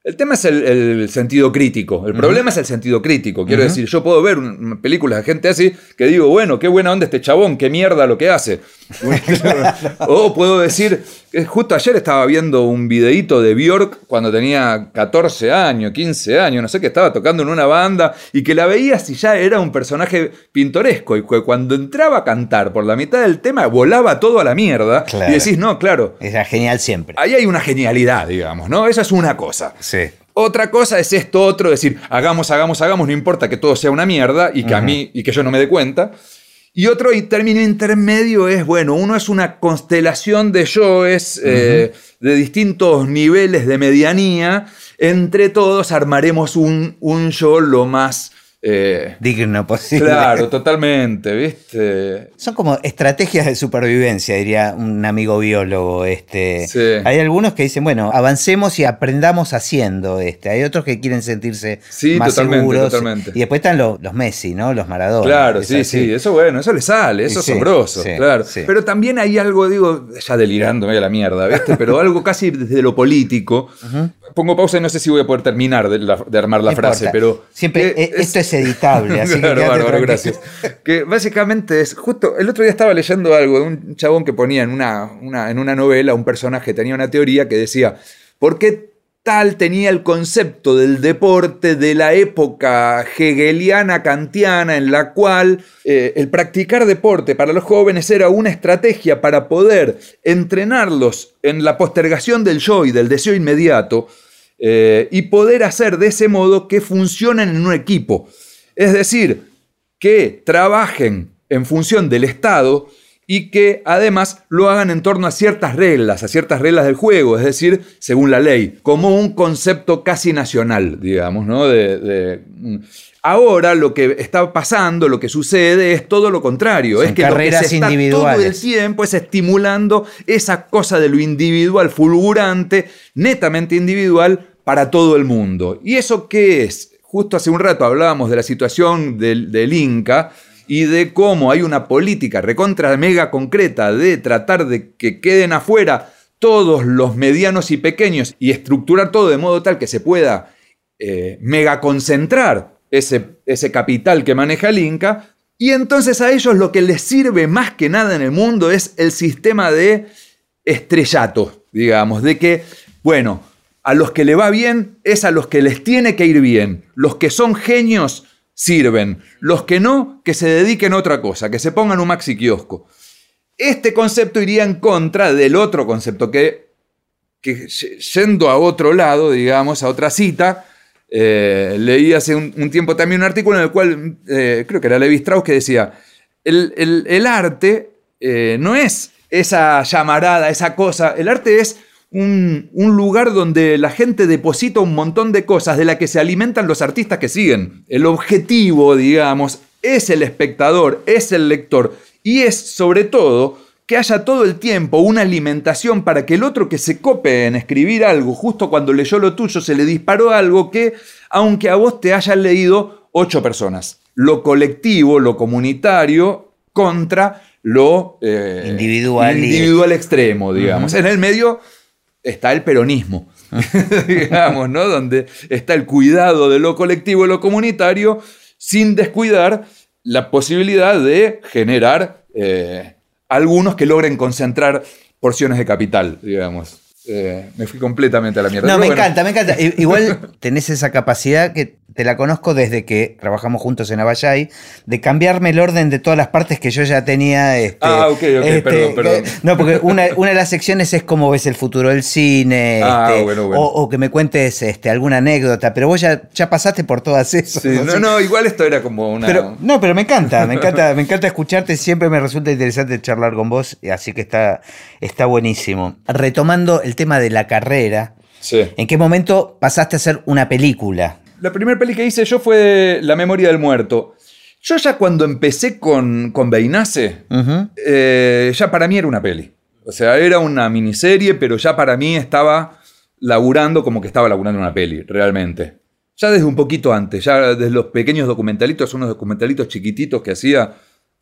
el tema es el, el sentido crítico. El problema es el sentido crítico. Quiero decir, yo puedo ver un- películas de gente así que digo, bueno, qué buena onda este chabón, qué mierda lo que hace. o puedo decir, que justo ayer estaba viendo un videíto de Bjork cuando tenía 14 años, 15 años, no sé, que estaba tocando en una banda y que la veías y ya era un personaje pintoresco y que cuando entraba a cantar por la mitad del tema volaba todo a la mierda Claro. y decís, no, claro, Era genial siempre. ahí hay una genialidad, digamos, ¿no? Esa es una cosa. Sí. Otra cosa es esto otro, decir, hagamos, hagamos, hagamos, no importa que todo sea una mierda y que a mí y que yo no me dé cuenta. Y otro y término intermedio es, bueno, uno es una constelación de yoes eh, de distintos niveles de medianía. Entre todos armaremos un, un yo lo más... eh, Digno posible. claro, totalmente, ¿viste? Son como estrategias de supervivencia, diría un amigo biólogo. Este. Sí. Hay algunos que dicen, bueno, avancemos y aprendamos haciendo. Este. Hay otros que quieren sentirse Sí, más totalmente, seguros. totalmente. Y después están los, los Messi, ¿no? Los Maradona. Claro, sí, así. sí, eso bueno, eso le sale, eso Y es sí, asombroso, sí, claro. sí. Pero también hay algo, digo, ya delirándome a la mierda, ¿viste? Pero algo casi desde lo político. Pongo pausa y no sé si voy a poder terminar de, la- de armar la No frase, importa. pero... Siempre, que eh, esto es editable, así que claro, quédate bárbaro, gracias. Que básicamente es, justo el otro día estaba leyendo algo de un chabón que ponía en una, una- en una novela, un personaje tenía una teoría que decía, ¿por qué tal tenía el concepto del deporte de la época hegeliana kantiana en la cual eh, el practicar deporte para los jóvenes era una estrategia para poder entrenarlos en la postergación del yo y del deseo inmediato eh, y poder hacer de ese modo que funcionen en un equipo. Es decir, que trabajen en función del Estado y que además lo hagan en torno a ciertas reglas, a ciertas reglas del juego, es decir, según la ley, como un concepto casi nacional, digamos, ¿no? De. Ahora lo que está pasando, lo que sucede es todo lo contrario, Son es que lo que carreras se está todo el individuales. tiempo es estimulando esa cosa de lo individual fulgurante, netamente individual para todo el mundo. ¿Y eso qué es? Justo hace un rato hablábamos de la situación del, del Inca y de cómo hay una política recontra mega concreta de tratar de que queden afuera todos los medianos y pequeños y estructurar todo de modo tal que se pueda eh, mega concentrar ese, ese capital que maneja el Inca. Y entonces a ellos lo que les sirve más que nada en el mundo es el sistema de estrellato, digamos, de que, bueno, a los que le va bien es a los que les tiene que ir bien. Los que son genios sirven. Los que no, que se dediquen a otra cosa, que se pongan un maxi kiosco. Este concepto iría en contra del otro concepto que, que yendo a otro lado, digamos, a otra cita, eh, leí hace un, tiempo también un artículo en el cual, eh, creo que era Levi Strauss, que decía, el, arte eh, no es esa llamarada, esa cosa, el arte es un, lugar donde la gente deposita un montón de cosas de las que se alimentan los artistas que siguen. El objetivo, digamos, es el espectador, es el lector y es sobre todo que haya todo el tiempo una alimentación para que el otro que se cope en escribir algo, justo cuando leyó lo tuyo, se le disparó algo que, aunque a vos te hayan leído ocho personas. Lo colectivo, lo comunitario, contra lo eh, individual, individual extremo, digamos. En el medio está el peronismo, digamos, ¿no? Donde está el cuidado de lo colectivo y lo comunitario sin descuidar la posibilidad de generar eh, algunos que logren concentrar porciones de capital, digamos. Eh, me fui completamente a la mierda. No, me encanta, me encanta. Igual tenés esa capacidad que te la conozco desde que trabajamos juntos en Abayay, de cambiarme el orden de todas las partes que yo ya tenía. Este, ah, ok, ok, este, perdón, perdón. No, porque una, de las secciones es cómo ves el futuro del cine, ah, este, bueno, bueno. O, que me cuentes este, alguna anécdota, pero vos ya, ya pasaste por todas esas. Sí, no, no, igual esto era como una. no, pero me encanta, me encanta, me encanta escucharte, siempre me resulta interesante charlar con vos, así que está, está buenísimo. Retomando el tema de la carrera, ¿en qué momento pasaste a hacer una película? la primera peli que hice yo fue La memoria del muerto. Yo ya cuando empecé con, con Beinace, eh, ya para mí era una peli. O sea, era una miniserie, pero ya para mí estaba laburando como que estaba laburando una peli, realmente. Ya desde un poquito antes, ya desde los pequeños documentalitos, unos documentalitos chiquititos que hacía,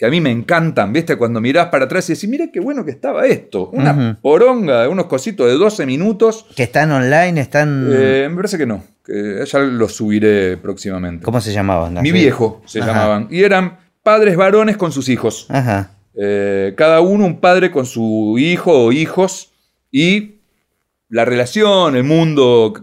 que a mí me encantan, ¿viste? Cuando mirás para atrás y decís, mira qué bueno que estaba esto. Una poronga, unos cositos de 12 minutos. ¿Que están online? ¿Están...? Eh, me parece que no que ya los subiré próximamente. ¿Cómo se llamaban? Mi viejo se llamaban. Y eran padres varones con sus hijos. Ajá. Eh, cada uno un padre con su hijo o hijos y la relación, el mundo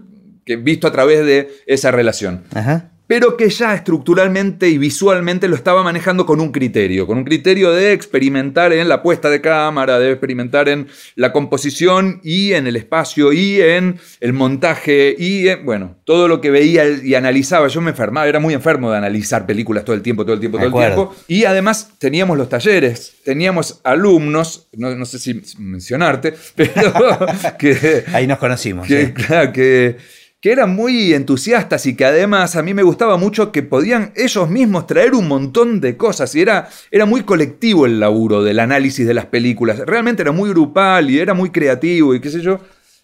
que visto a través de esa relación. Ajá pero que ya estructuralmente y visualmente lo estaba manejando con un criterio, con un criterio de experimentar en la puesta de cámara, de experimentar en la composición y en el espacio y en el montaje y en, bueno, todo lo que veía y analizaba. Yo me enfermaba, era muy enfermo de analizar películas todo el tiempo, todo el tiempo, todo el tiempo. Y además teníamos los talleres, teníamos alumnos, no, sé si mencionarte, pero que... Ahí nos conocimos. Que, claro, que que eran muy entusiastas y que además a mí me gustaba mucho que podían ellos mismos traer un montón de cosas y era, era muy colectivo el laburo del análisis de las películas. Realmente era muy grupal y era muy creativo y qué sé yo.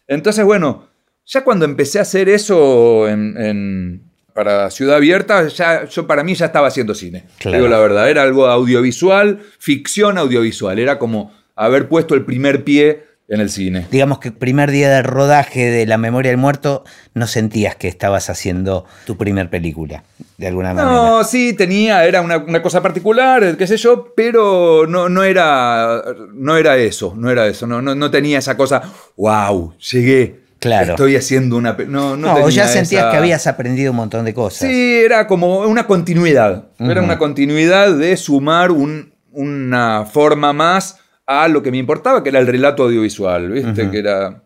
Entonces, bueno, ya cuando empecé a hacer eso en, para Ciudad Abierta, ya, yo para mí ya estaba haciendo cine. Digo la verdad, era algo audiovisual, ficción audiovisual. Era como haber puesto el primer pie en el cine. Digamos que el primer día de rodaje de La Memoria del Muerto no sentías que estabas haciendo tu primer película, de alguna manera. No, sí, tenía, era una, cosa particular, qué sé yo, pero no, no, era, no era eso, no era eso, no, no, tenía esa cosa, wow, llegué. Claro. Estoy haciendo una. No, no, no ya sentías que habías aprendido un montón de cosas. Sí, era como una continuidad. Era una continuidad de sumar una forma más a lo que me importaba, que era el relato audiovisual, ¿viste? Que era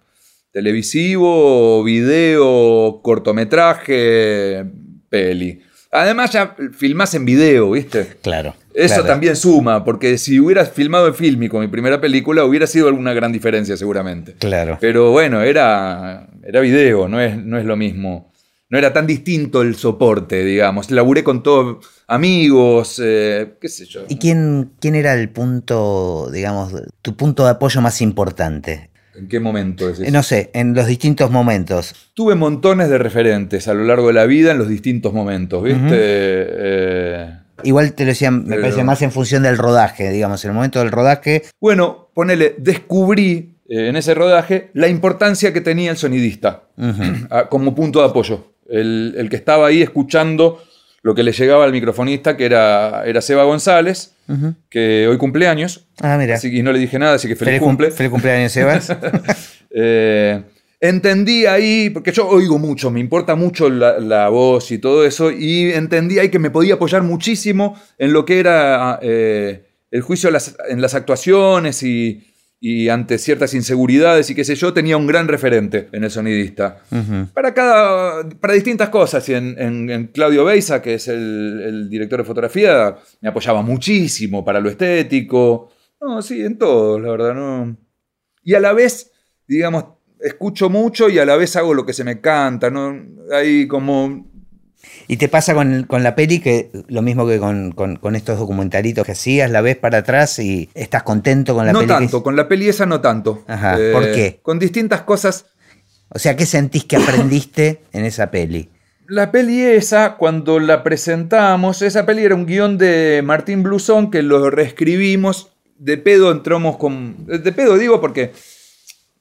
televisivo, video, cortometraje, peli. Además ya filmás en video, ¿viste? Claro. Eso también suma, porque si hubieras filmado en film con mi primera película, hubiera sido alguna gran diferencia seguramente. Claro. Pero bueno, era, era video, no es, no es lo mismo. No era tan distinto el soporte, digamos. Laburé con todos amigos, eh, qué sé yo. ¿Y quién, quién era el punto, digamos, tu punto de apoyo más importante? ¿En qué momento es eso? No sé, en los distintos momentos. Tuve montones de referentes a lo largo de la vida en los distintos momentos, ¿viste? Eh, Igual te lo decía, me parece más en función del rodaje, digamos, en el momento del rodaje. Bueno, ponele, descubrí eh, en ese rodaje la importancia que tenía el sonidista como punto de apoyo. El, el, que estaba ahí escuchando lo que le llegaba al microfonista, que era, era Seba González, que hoy cumpleaños. Ah, mira. Así que no le dije nada, así que feliz, cumple. Feliz cumpleaños, Seba. Eh, entendí ahí, porque yo oigo mucho, me importa mucho la, la voz y todo eso, y entendí ahí que me podía apoyar muchísimo en lo que era eh, el juicio las, en las actuaciones y, y ante ciertas inseguridades y qué sé yo, tenía un gran referente en el sonidista. para, cada, para distintas cosas. Y en, en- en Claudio Beisa, que es el, el director de fotografía, me apoyaba muchísimo para lo estético. No, sí, en todo, la verdad. No. Y a la vez, digamos, escucho mucho y a la vez hago lo que se me canta. ¿no? Hay como Y te pasa con, con la peli que lo mismo que con, con- con estos documentalitos que hacías, la ves para atrás y estás contento con la no peli. que- tanto, con la peli esa no tanto. Eh, Ajá, ¿por qué? Con distintas cosas. O sea, ¿qué sentís que aprendiste en esa peli? La peli esa, cuando la presentamos, esa peli era un guion de Martín Blusón que lo reescribimos. De pedo entramos con. De pedo digo porque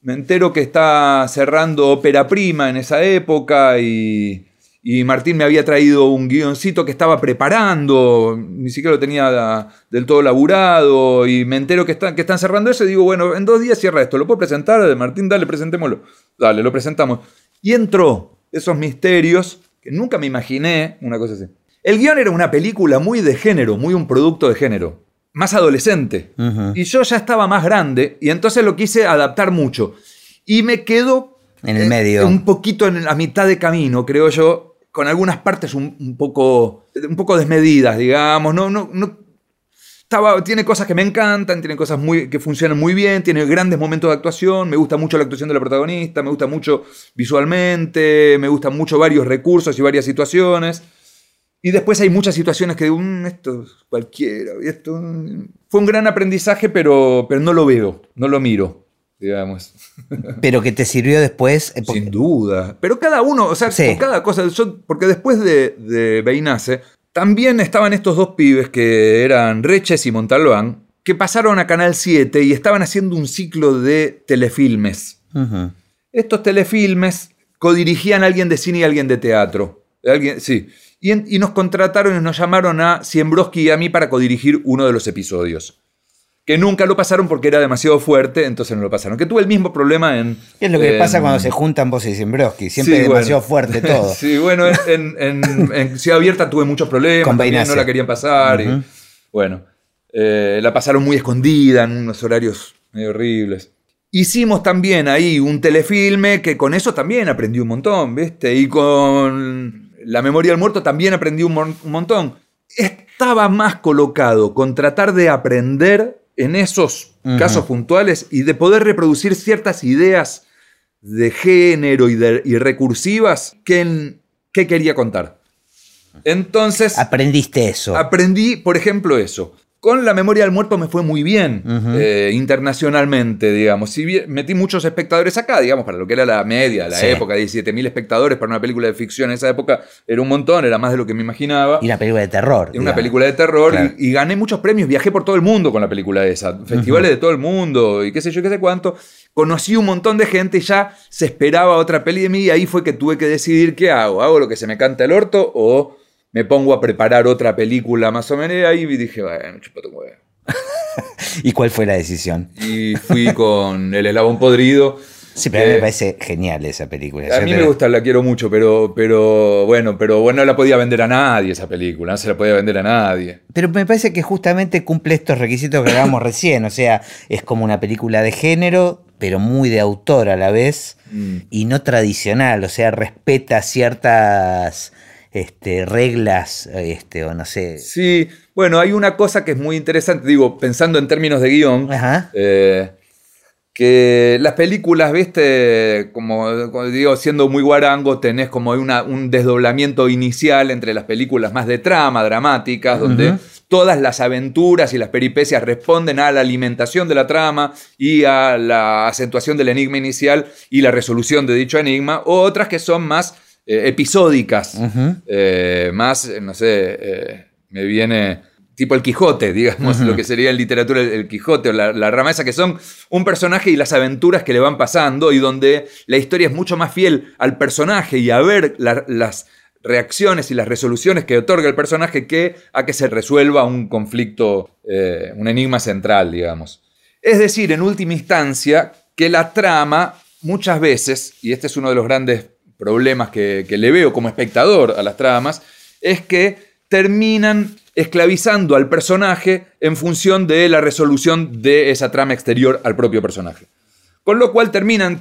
me entero que está cerrando ópera prima en esa época y, y Martín me había traído un guioncito que estaba preparando, ni siquiera lo tenía del todo laburado y me entero que están, que están cerrando eso y digo, bueno, en dos días cierra esto, ¿lo puedo presentar? Martín, dale, presentémoslo. Dale, lo presentamos. Y entró esos misterios que nunca me imaginé, una cosa así. El guion era una película muy de género, muy un producto de género, más adolescente. Y yo ya estaba más grande y entonces lo quise adaptar mucho. Y me quedo En el medio. Un poquito en la mitad de camino, creo yo, con algunas partes un, poco, un poco desmedidas, digamos. No, no, no, estaba, tiene cosas que me encantan, tiene cosas muy, que funcionan muy bien, tiene grandes momentos de actuación, me gusta mucho la actuación de la protagonista, me gusta mucho visualmente, me gustan mucho varios recursos y varias situaciones. Y después hay muchas situaciones que digo, "Mm, esto es cualquiera, esto mm". fue un gran aprendizaje, pero, pero no lo veo, no lo miro, digamos. Pero que te sirvió después. eh, porque- Sin duda. Pero cada uno, o sea, Sí. con cada cosa, yo- porque después de, de Beinace, también estaban estos dos pibes que eran Reches y Montalbán, que pasaron a Canal 7 y estaban haciendo un ciclo de telefilmes. Estos telefilmes codirigían a alguien de cine y a alguien de teatro. Alguien, sí. Y, en- y nos contrataron y nos llamaron a Siembroski y a mí para codirigir uno de los episodios. Que nunca lo pasaron porque era demasiado fuerte, entonces no lo pasaron. Que tuve el mismo problema en. ¿Qué es lo que en- pasa cuando se juntan vos y Siembroski? Siempre Sí, es demasiado bueno. fuerte todo. sí, bueno, en, en- en Ciudad Abierta tuve muchos problemas. Con también no la querían pasar. y, bueno, eh, la pasaron muy escondida en unos horarios medio horribles. Hicimos también ahí un telefilme que con eso también aprendí un montón, ¿viste? Y con La Memoria del Muerto también aprendí un, mon- un montón. Estaba más colocado con tratar de aprender en esos casos puntuales y de poder reproducir ciertas ideas de género y, de- y recursivas que en qué quería contar. Entonces Aprendiste eso. aprendí, por ejemplo, eso. Con la memoria del muerto me fue muy bien eh, internacionalmente, digamos. Si bien metí muchos espectadores acá, digamos, para lo que era la media, la Sí. época, 17.000 espectadores para una película de ficción en esa época era un montón, era más de lo que me imaginaba. y una película de terror. Era una película de terror Claro. y, y gané muchos premios. Viajé por todo el mundo con la película esa. Festivales de todo el mundo y qué sé yo, qué sé cuánto. Conocí un montón de gente y ya se esperaba otra peli de mí y ahí fue que tuve que decidir qué hago. ¿Hago lo que se me canta el orto o me pongo a preparar otra película más o menos? Y ahí dije, bueno, chupate un huevo. ¿Y cuál fue la decisión? Y fui con El eslabón podrido. Sí, pero a mí que- me parece genial esa película. A mí me gusta, la quiero mucho, pero, pero bueno, pero bueno, no la podía vender a nadie esa película, no se la podía vender a nadie. Pero me parece que justamente cumple estos requisitos que hablábamos recién. O sea, es como una película de género, pero muy de autor a la vez. Mm. Y no tradicional. O sea, respeta ciertas este, reglas, este, o no sé. Sí, bueno, hay una cosa que es muy interesante, digo, pensando en términos de guion, eh, que las películas, viste, como, como digo, siendo muy guarango, tenés como una- un desdoblamiento inicial entre las películas más de trama, dramáticas, donde todas las aventuras y las peripecias responden a la alimentación de la trama y a la acentuación del enigma inicial y la resolución de dicho enigma, o otras que son más eh, episódicas, eh, más, eh, no sé, eh, me viene tipo el Quijote, digamos, lo que sería en literatura el, el Quijote, o la, la rama esa, que son un personaje y las aventuras que le van pasando y donde la historia es mucho más fiel al personaje y a ver la- las reacciones y las resoluciones que otorga el personaje que a que se resuelva un conflicto, eh, un enigma central, digamos. Es decir, en última instancia, que la trama muchas veces, y este es uno de los grandes problemas que, que le veo como espectador a las tramas, es que terminan esclavizando al personaje en función de la resolución de esa trama exterior al propio personaje. Con lo cual terminan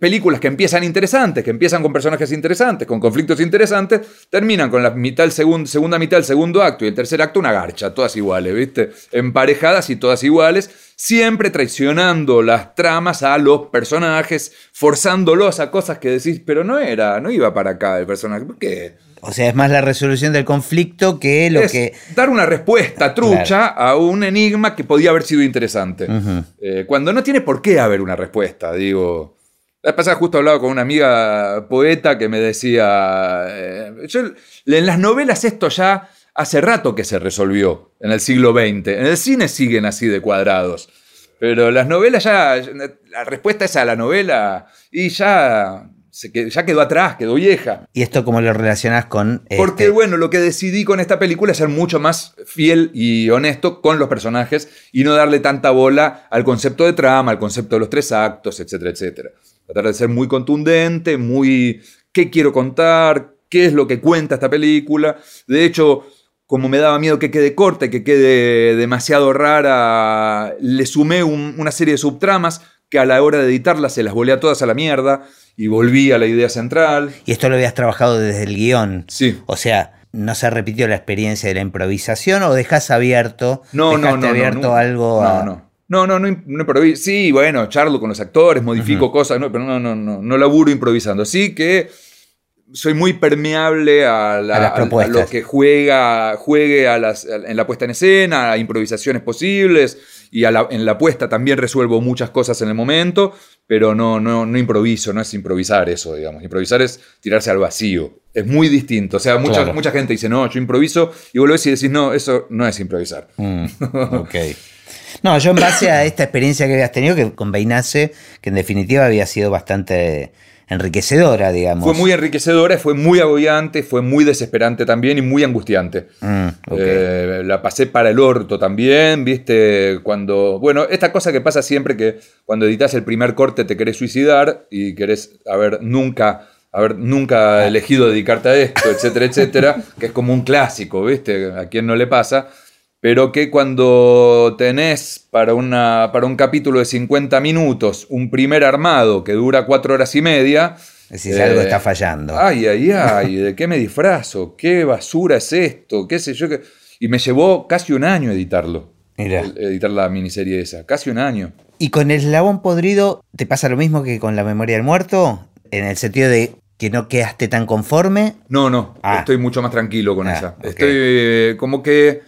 películas que empiezan interesantes, que empiezan con personajes interesantes, con conflictos interesantes, terminan con la mitad, segunda mitad del segundo acto y el tercer acto una garcha, todas iguales, ¿viste? Emparejadas y todas iguales, siempre traicionando las tramas a los personajes, forzándolos a cosas que decís, pero no era, no iba para acá el personaje, ¿por qué? O sea, es más la resolución del conflicto que lo que. Dar una respuesta trucha a un enigma que podía haber sido interesante. Eh, cuando no tiene por qué haber una respuesta, digo. La pasada justo hablaba con una amiga poeta que me decía. Eh, en las novelas esto ya hace rato que se resolvió, en el siglo XX. En el cine siguen así de cuadrados. Pero las novelas ya. La respuesta es a la novela y ya ya quedó atrás, quedó vieja. ¿Y esto cómo lo relacionas con...? Porque, este? bueno, lo que decidí con esta película es ser mucho más fiel y honesto con los personajes y no darle tanta bola al concepto de trama, al concepto de los tres actos, etcétera, etcétera. Tratar de ser muy contundente, muy... ¿Qué quiero contar? ¿Qué es lo que cuenta esta película? De hecho, como me daba miedo que quede corte, que quede demasiado rara, le sumé una serie de subtramas que a la hora de editarlas se las volé a todas a la mierda y volví a la idea central. Y esto lo habías trabajado desde el guion. Sí. O sea, ¿no se repitió la experiencia de la improvisación o dejas abierto? No, no, no. abierto no, algo no, no. No, no, no, improviso. Sí, bueno, charlo con los actores, modifico cosas, pero no, no, no, no laburo improvisando. Sí que soy muy permeable a, lo que juega, juegue a las, en la puesta en escena, a improvisaciones posibles y en la puesta también resuelvo muchas cosas en el momento, pero no, no, no improviso, no es improvisar eso, digamos. Improvisar es tirarse al vacío. Es muy distinto. O sea, mucha, mucha gente dice, no, yo improviso, y volvés y decís, no, eso no es improvisar. Mm, ok. No, yo en base a esta experiencia que habías tenido que con Beinace, que en definitiva había sido bastante enriquecedora, digamos. Fue muy enriquecedora, fue muy agobiante, fue muy desesperante también y muy angustiante. Mm, eh, la pasé para el orto también, viste, cuando... Bueno, esta cosa que pasa siempre que cuando editas el primer corte te querés suicidar y querés haber nunca haber nunca elegido dedicarte a esto, etcétera, etcétera, que es como un clásico, ¿viste? A quien no le pasa pero que cuando tenés para, una, para un capítulo de 50 minutos un primer armado que dura cuatro horas y media... Decís, algo está fallando. Ay, ay, ay, ¿de qué me disfrazo? ¿Qué basura es esto? ¿Qué sé yo? Y me llevó casi un año editarlo. Mira. Editar la miniserie esa, casi un año. ¿Y con el eslabón podrido te pasa lo mismo que con la memoria del muerto? En el sentido de que no quedaste tan conforme. No, no, ah. estoy mucho más tranquilo con ah, esa. Estoy eh, como que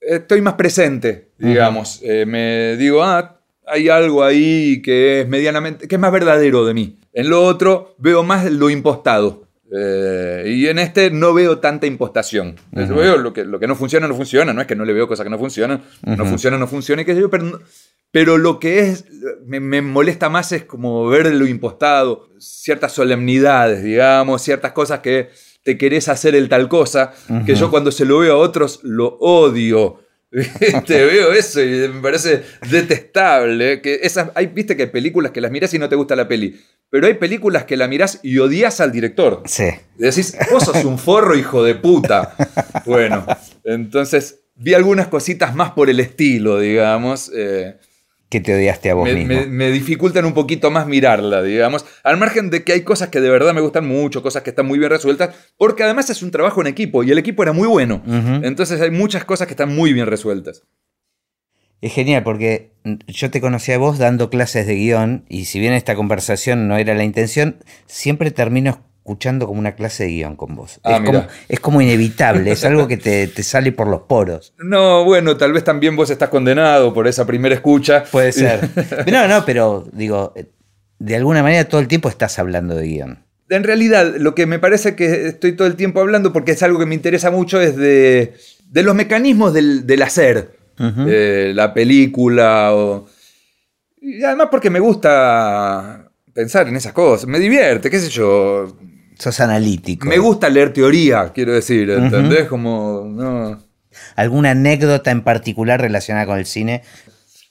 estoy más presente, digamos. Eh, me digo, ah, hay algo ahí que es medianamente, que es más verdadero de mí. En lo otro veo más lo impostado. Eh, y en este no veo tanta impostación. Veo lo que, lo que no funciona, no funciona. No es que no le veo cosas que no funcionan. No funciona, no funciona. Y qué yo, pero, pero lo que es, me, me, molesta más es como ver lo impostado. Ciertas solemnidades, digamos. Ciertas cosas que te querés hacer el tal cosa, que yo cuando se lo veo a otros lo odio. Te veo eso y me parece detestable. Que esas, hay, Viste que hay películas que las miras y no te gusta la peli. Pero hay películas que la mirás y odias al director. Sí. decís, vos sos un forro, hijo de puta. Bueno, entonces vi algunas cositas más por el estilo, digamos. Eh, que te odiaste a vos mismo. Me, dificultan un poquito más mirarla, digamos. Al margen de que hay cosas que de verdad me gustan mucho, cosas que están muy bien resueltas, porque además es un trabajo en equipo y el equipo era muy bueno. Entonces hay muchas cosas que están muy bien resueltas. Es genial porque yo te conocí a vos dando clases de guion y si bien esta conversación no era la intención, siempre termino escuchando como una clase de guion con vos. Ah, es, como, inevitable, es algo que te, sale por los poros. No, bueno, tal vez también vos estás condenado por esa primera escucha. Puede ser. no, no, pero digo, de alguna manera todo el tiempo estás hablando de guion. En realidad, lo que me parece que estoy todo el tiempo hablando, porque es algo que me interesa mucho, es de, los mecanismos del, hacer. Eh, la película o... Y además porque me gusta pensar en esas cosas, me divierte, qué sé yo sos analítico. Me gusta leer teoría, quiero decir, ¿entendés? Como, no. ¿Alguna anécdota en particular relacionada con el cine?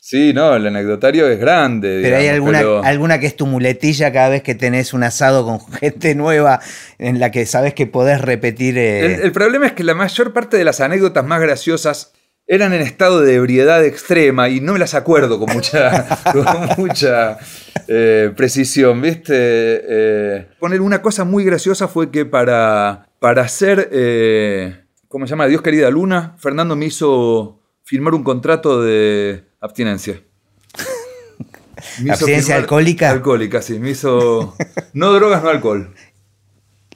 Sí, no, el anecdotario es grande. Pero hay alguna, pero- alguna que es tu muletilla cada vez que tenés un asado con gente nueva en la que sabes que podés repetir. eh, El, el problema es que la mayor parte de las anécdotas más graciosas eran en estado de ebriedad extrema y no me las acuerdo con mucha, con mucha eh, precisión, ¿viste? Eh, poner una cosa muy graciosa fue que para, para hacer, eh, ¿cómo se llama? Dios querida luna, Fernando me hizo firmar un contrato de abstinencia. Me ¿Abstinencia alcohólica? Alcohólica, sí. Me hizo... No drogas, no alcohol.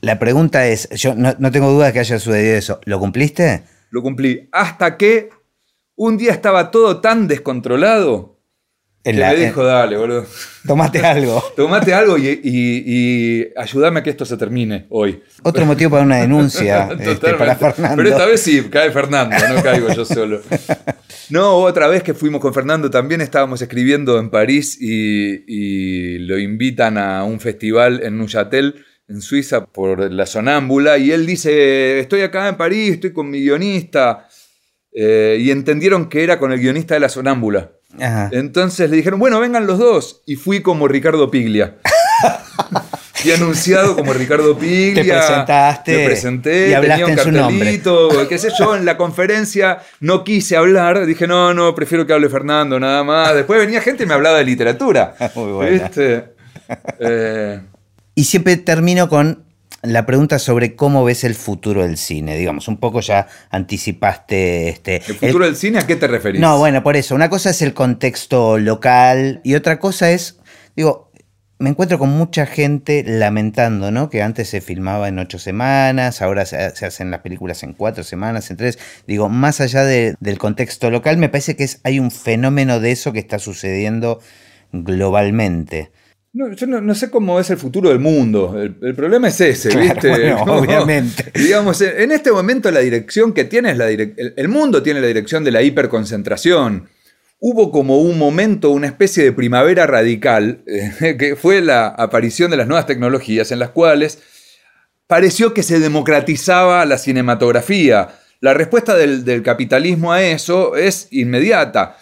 La pregunta es: yo no, no tengo duda de que haya sucedido eso. ¿Lo cumpliste? Lo cumplí. Hasta que un día estaba todo tan descontrolado En que la- me dijo, dale, boludo. Tomate algo. Tomate algo y, y- y ayúdame a que esto se termine hoy. Otro motivo para una denuncia este, para Fernando. Pero esta vez sí, cae Fernando, no caigo yo solo. No, otra vez que fuimos con Fernando también estábamos escribiendo en París y, y lo invitan a un festival en Neuchâtel, en Suiza, por la sonámbula. Y él dice, estoy acá en París, estoy con mi guionista. Eh, y entendieron que era con el guionista de la sonámbula. Ajá. Entonces le dijeron, bueno, vengan los dos. Y fui como Ricardo Piglia. Fui anunciado como Ricardo Piglia. Te presentaste Me presenté, y hablaste tenía un en su nombre. cartelito, qué sé yo, en la conferencia no quise hablar. Dije, no, no, prefiero que hable Fernando, nada más. Después venía gente y me hablaba de literatura. Muy buena. ¿Viste? Eh, Y siempre termino con la pregunta sobre cómo ves el futuro del cine. Digamos, un poco ya anticipaste este. ¿El futuro del cine a qué te referís? No, bueno, por eso. Una cosa es el contexto local y otra cosa es, digo, me encuentro con mucha gente lamentando, ¿no? Que antes se filmaba en ocho semanas, ahora se, se hacen las películas en cuatro semanas, en tres. Digo, más allá de- del contexto local, me parece que es, hay un fenómeno de eso que está sucediendo globalmente. No, yo no, no sé cómo es el futuro del mundo. El, el problema es ese, Claro, ¿viste? bueno, No, obviamente. Digamos, en este momento la dirección que tiene es la el, el mundo tiene la dirección de la hiperconcentración. Hubo como un momento, una especie de primavera radical, eh, que fue la aparición de las nuevas tecnologías en las cuales pareció que se democratizaba la cinematografía. La respuesta del, del capitalismo a eso es inmediata.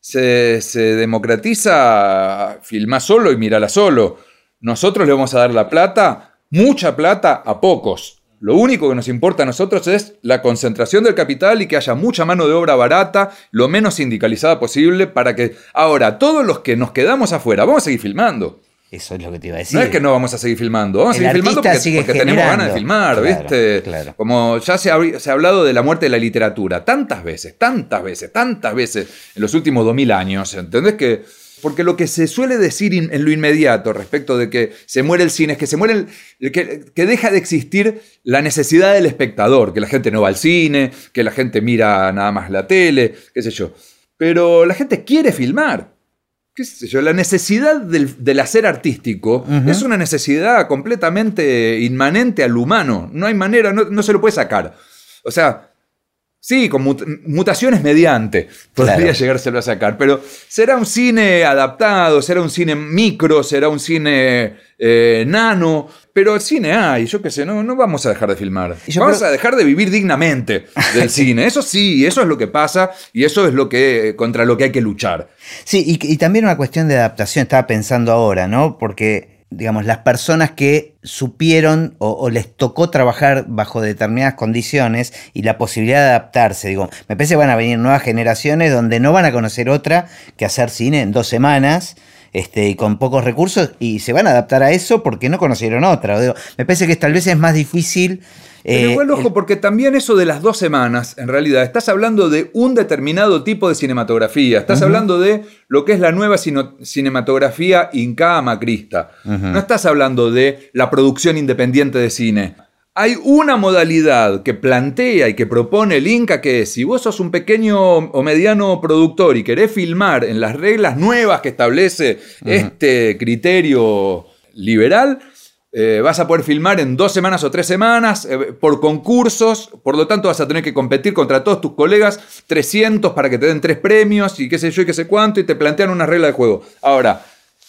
Se, se democratiza, filma solo y mírala solo. Nosotros le vamos a dar la plata, mucha plata, a pocos. Lo único que nos importa a nosotros es la concentración del capital y que haya mucha mano de obra barata, lo menos sindicalizada posible, para que ahora todos los que nos quedamos afuera, vamos a seguir filmando. Eso es lo que te iba a decir. No es que no vamos a seguir filmando, vamos a seguir filmando porque, tenemos ganas de filmar, Claro, ¿viste? claro. Como ya se ha, se ha hablado de la muerte de la literatura tantas veces, tantas veces, tantas veces en los últimos 2000 años, ¿entendés? Que, porque lo que se suele decir in- en lo inmediato respecto de que se muere el cine es que se muere el, que, que deja de existir la necesidad del espectador, que la gente no va al cine, que la gente mira nada más la tele, qué sé yo. Pero la gente quiere filmar qué sé yo, la necesidad del, del hacer artístico es una necesidad completamente inmanente al humano. No hay manera, no, no se lo puede sacar. O sea, sí, con mut- mutaciones mediante podría Claro. llegárselo a sacar, pero será un cine adaptado, será un cine micro, será un cine eh, nano, pero el cine hay, yo qué sé, no, no vamos a dejar de filmar. Yo vamos creo- a dejar de vivir dignamente del cine. Eso sí, eso es lo que pasa y eso es lo que contra lo que hay que luchar. Sí, y, y también una cuestión de adaptación, estaba pensando ahora, ¿no? Porque, digamos, las personas que supieron o, o les tocó trabajar bajo determinadas condiciones y la posibilidad de adaptarse, digo, me parece que van a venir nuevas generaciones donde no van a conocer otra que hacer cine en dos semanas. Este, y con pocos recursos, y se van a adaptar a eso porque no conocieron otra. Digo, me parece que tal vez es más difícil. Pero eh, igual, ojo, porque también eso de las dos semanas, en realidad, estás hablando de un determinado tipo de cinematografía. Estás hablando de lo que es la nueva cinematografía inca macrista. No estás hablando de la producción independiente de cine. Hay una modalidad que plantea y que propone el Inca que es, si vos sos un pequeño o mediano productor y querés filmar en las reglas nuevas que establece este criterio liberal, eh, vas a poder filmar en dos semanas o tres semanas eh, por concursos, por lo tanto vas a tener que competir contra todos tus colegas, 300 para que te den tres premios y qué sé yo y qué sé cuánto, y te plantean una regla de juego. Ahora,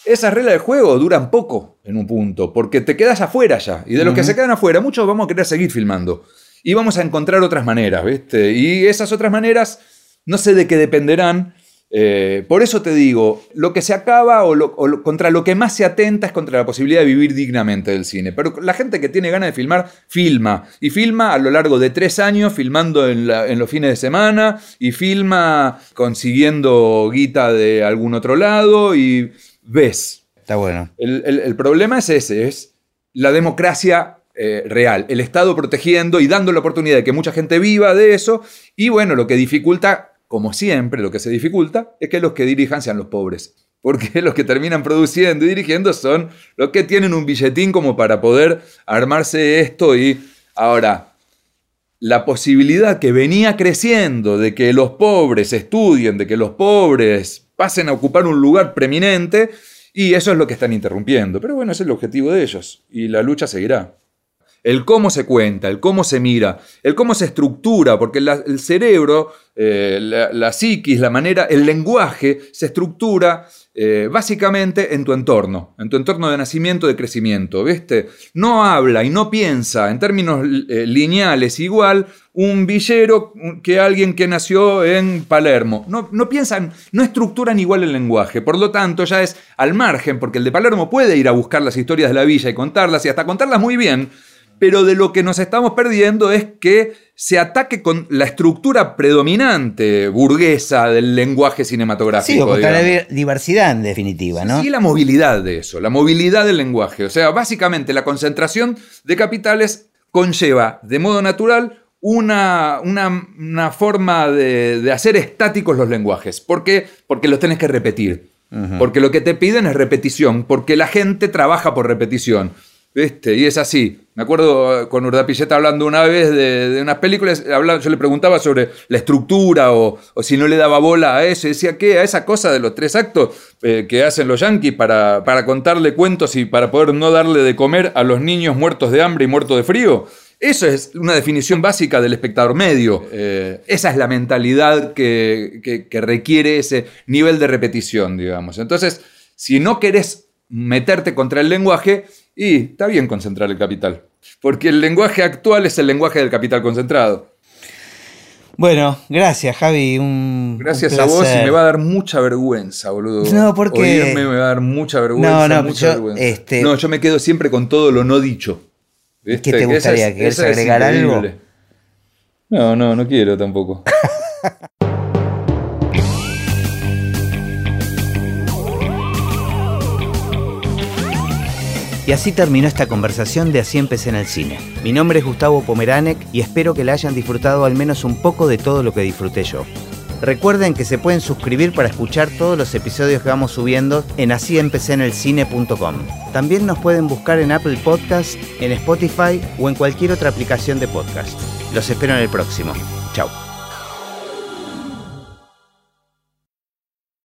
esas reglas de juego duran poco en un punto, porque te quedas afuera ya, y de los que se quedan afuera, muchos vamos a querer seguir filmando. Y vamos a encontrar otras maneras, ¿viste? Y esas otras maneras, no sé de qué dependerán, Eh, por eso te digo, lo que se acaba o, contra lo que más se atenta es contra la posibilidad de vivir dignamente del cine. Pero la gente que tiene ganas de filmar, filma. Y filma a lo largo de tres años, filmando en, los fines de semana, y filma consiguiendo guita de algún otro lado, y ves. Está bueno. El, problema es ese, es la democracia eh, real, el Estado protegiendo y dando la oportunidad de que mucha gente viva de eso, y bueno, lo que dificulta como siempre, lo que se dificulta es que los que dirijan sean los pobres. Porque los que terminan produciendo y dirigiendo son los que tienen un billetín como para poder armarse esto y ahora, la posibilidad que venía creciendo de que los pobres estudien, de que los pobres pasen a ocupar un lugar preeminente, y eso es lo que están interrumpiendo. Pero bueno, es el objetivo de ellos, y la lucha seguirá el cómo se cuenta, el cómo se mira, el cómo se estructura, porque el cerebro, eh, la, psiquis, la manera, el lenguaje se estructura eh, básicamente en tu entorno, en tu entorno de nacimiento, de crecimiento, ¿viste? No habla y no piensa en términos eh, lineales igual un villero que alguien que nació en Palermo. No, no piensan, no estructuran igual el lenguaje, por lo tanto ya es al margen, porque el de Palermo puede ir a buscar las historias de la villa y contarlas y hasta contarlas muy bien, pero de lo que nos estamos perdiendo es que se ataque con la estructura predominante burguesa del lenguaje cinematográfico. Sí, la diversidad en definitiva, ¿no? Sí, la movilidad de eso, la movilidad del lenguaje. O sea, básicamente la concentración de capitales conlleva de modo natural una, una, forma de, hacer estáticos los lenguajes. ¿Por qué? Porque los tenés que repetir. Porque lo que te piden es repetición, porque la gente trabaja por repetición. ¿Viste? Y es así. Me acuerdo eh, con Urdapilleta hablando una vez de, unas películas, yo le preguntaba sobre la estructura o, si no le daba bola a eso. Y decía, ¿qué? A esa cosa de los tres actos eh, que hacen los yanquis para, para contarle cuentos y para poder no darle de comer a los niños muertos de hambre y muertos de frío. Eso es una definición básica del espectador medio. Eh, esa es la mentalidad que, que requiere ese nivel de repetición, digamos. Entonces, si no querés meterte contra el lenguaje, y está bien concentrar el capital, porque el lenguaje actual es el lenguaje del capital concentrado. Bueno, gracias Javi. Un, gracias a vos y me va a dar mucha vergüenza, boludo. No, porque... Oírme me va a dar mucha vergüenza. No, no, yo, Este... no, yo me quedo siempre con todo lo no dicho. ¿Qué te gustaría? ¿Querés agregar algo? No, no, no quiero tampoco. Y así terminó esta conversación de Así empecé en el cine. Mi nombre es Gustavo Pomeranek y espero que la hayan disfrutado al menos un poco de todo lo que disfruté yo. Recuerden que se pueden suscribir para escuchar todos los episodios que vamos subiendo en asíempecenelcine.com. También nos pueden buscar en Apple Podcast, en Spotify o en cualquier otra aplicación de podcast. Los espero en el próximo. Chao.